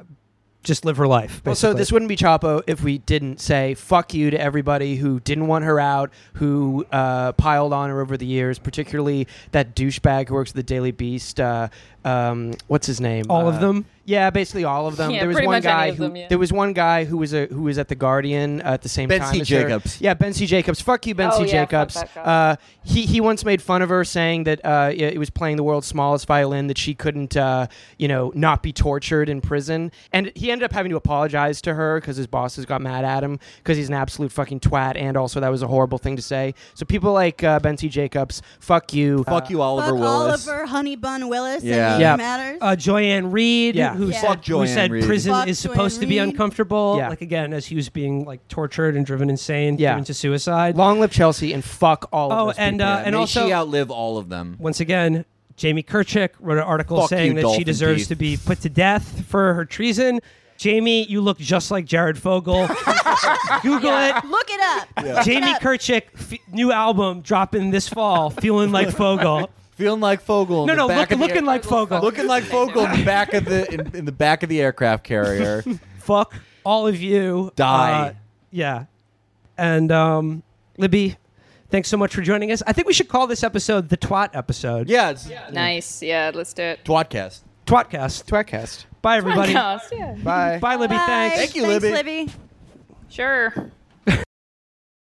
just live her life. Well, so this wouldn't be Chapo if we didn't say fuck you to everybody who didn't want her out, who uh, piled on her over the years, particularly that douchebag who works at the Daily Beast. Uh, um, what's his name? all of Uh, them. Yeah, basically all of them. Yeah, there was pretty one much any guy of who them, yeah. there was one guy who was a who was at the Guardian at the same Ben time. C. as her. Jacobs. Yeah, Ben C. Jacobs. Fuck you, Ben Oh, C. yeah, fuck Jacobs. that guy. Uh, he he once made fun of her, saying that uh, it it was playing the world's smallest violin, that she couldn't, uh, you know, not be tortured in prison. And he ended up having to apologize to her because his bosses got mad at him because he's an absolute fucking twat, and also that was a horrible thing to say. So people like uh, Ben C. Jacobs, fuck you, Fuck you, Oliver Fuck Willis. Oliver Honey Bun Willis. Yeah. And Yeah. matters. Uh, Joy-Ann Reid, Yeah. who, Yeah. said, who Joy-Ann said Reid. prison Fuck is supposed to be Reid. uncomfortable. Yeah. Like again, as he was being like tortured and driven insane, Yeah. driven to suicide. Long live Chelsea, and fuck all of Oh, those and, people. uh, and may also- she outlive all of them. Once again, Jamie Kirchick wrote an article Fuck saying you, that she dolphin deserves teeth. to be put to death for her treason. Jamie, you look just like Jared Fogle. [LAUGHS] Google it. Look it up. Look Jamie it up. Kirchick, f- new album dropping this fall, feeling like Fogle. Feeling like Fogle. in No, no, look, looking air- like Fogle. looking like Fogle in the back of the in, in the back of the aircraft carrier. [LAUGHS] Fuck all of you. Die. Uh, yeah. And um, Libby, thanks so much for joining us. I think we should call this episode the Twat episode. yeah, it's Nice. Yeah, let's do it. Twatcast. Twatcast. Twatcast. Bye, everybody. Podcast, yeah. Bye. Bye, Libby. Bye. Thanks. Thank you, Thanks, Libby. Libby. Sure.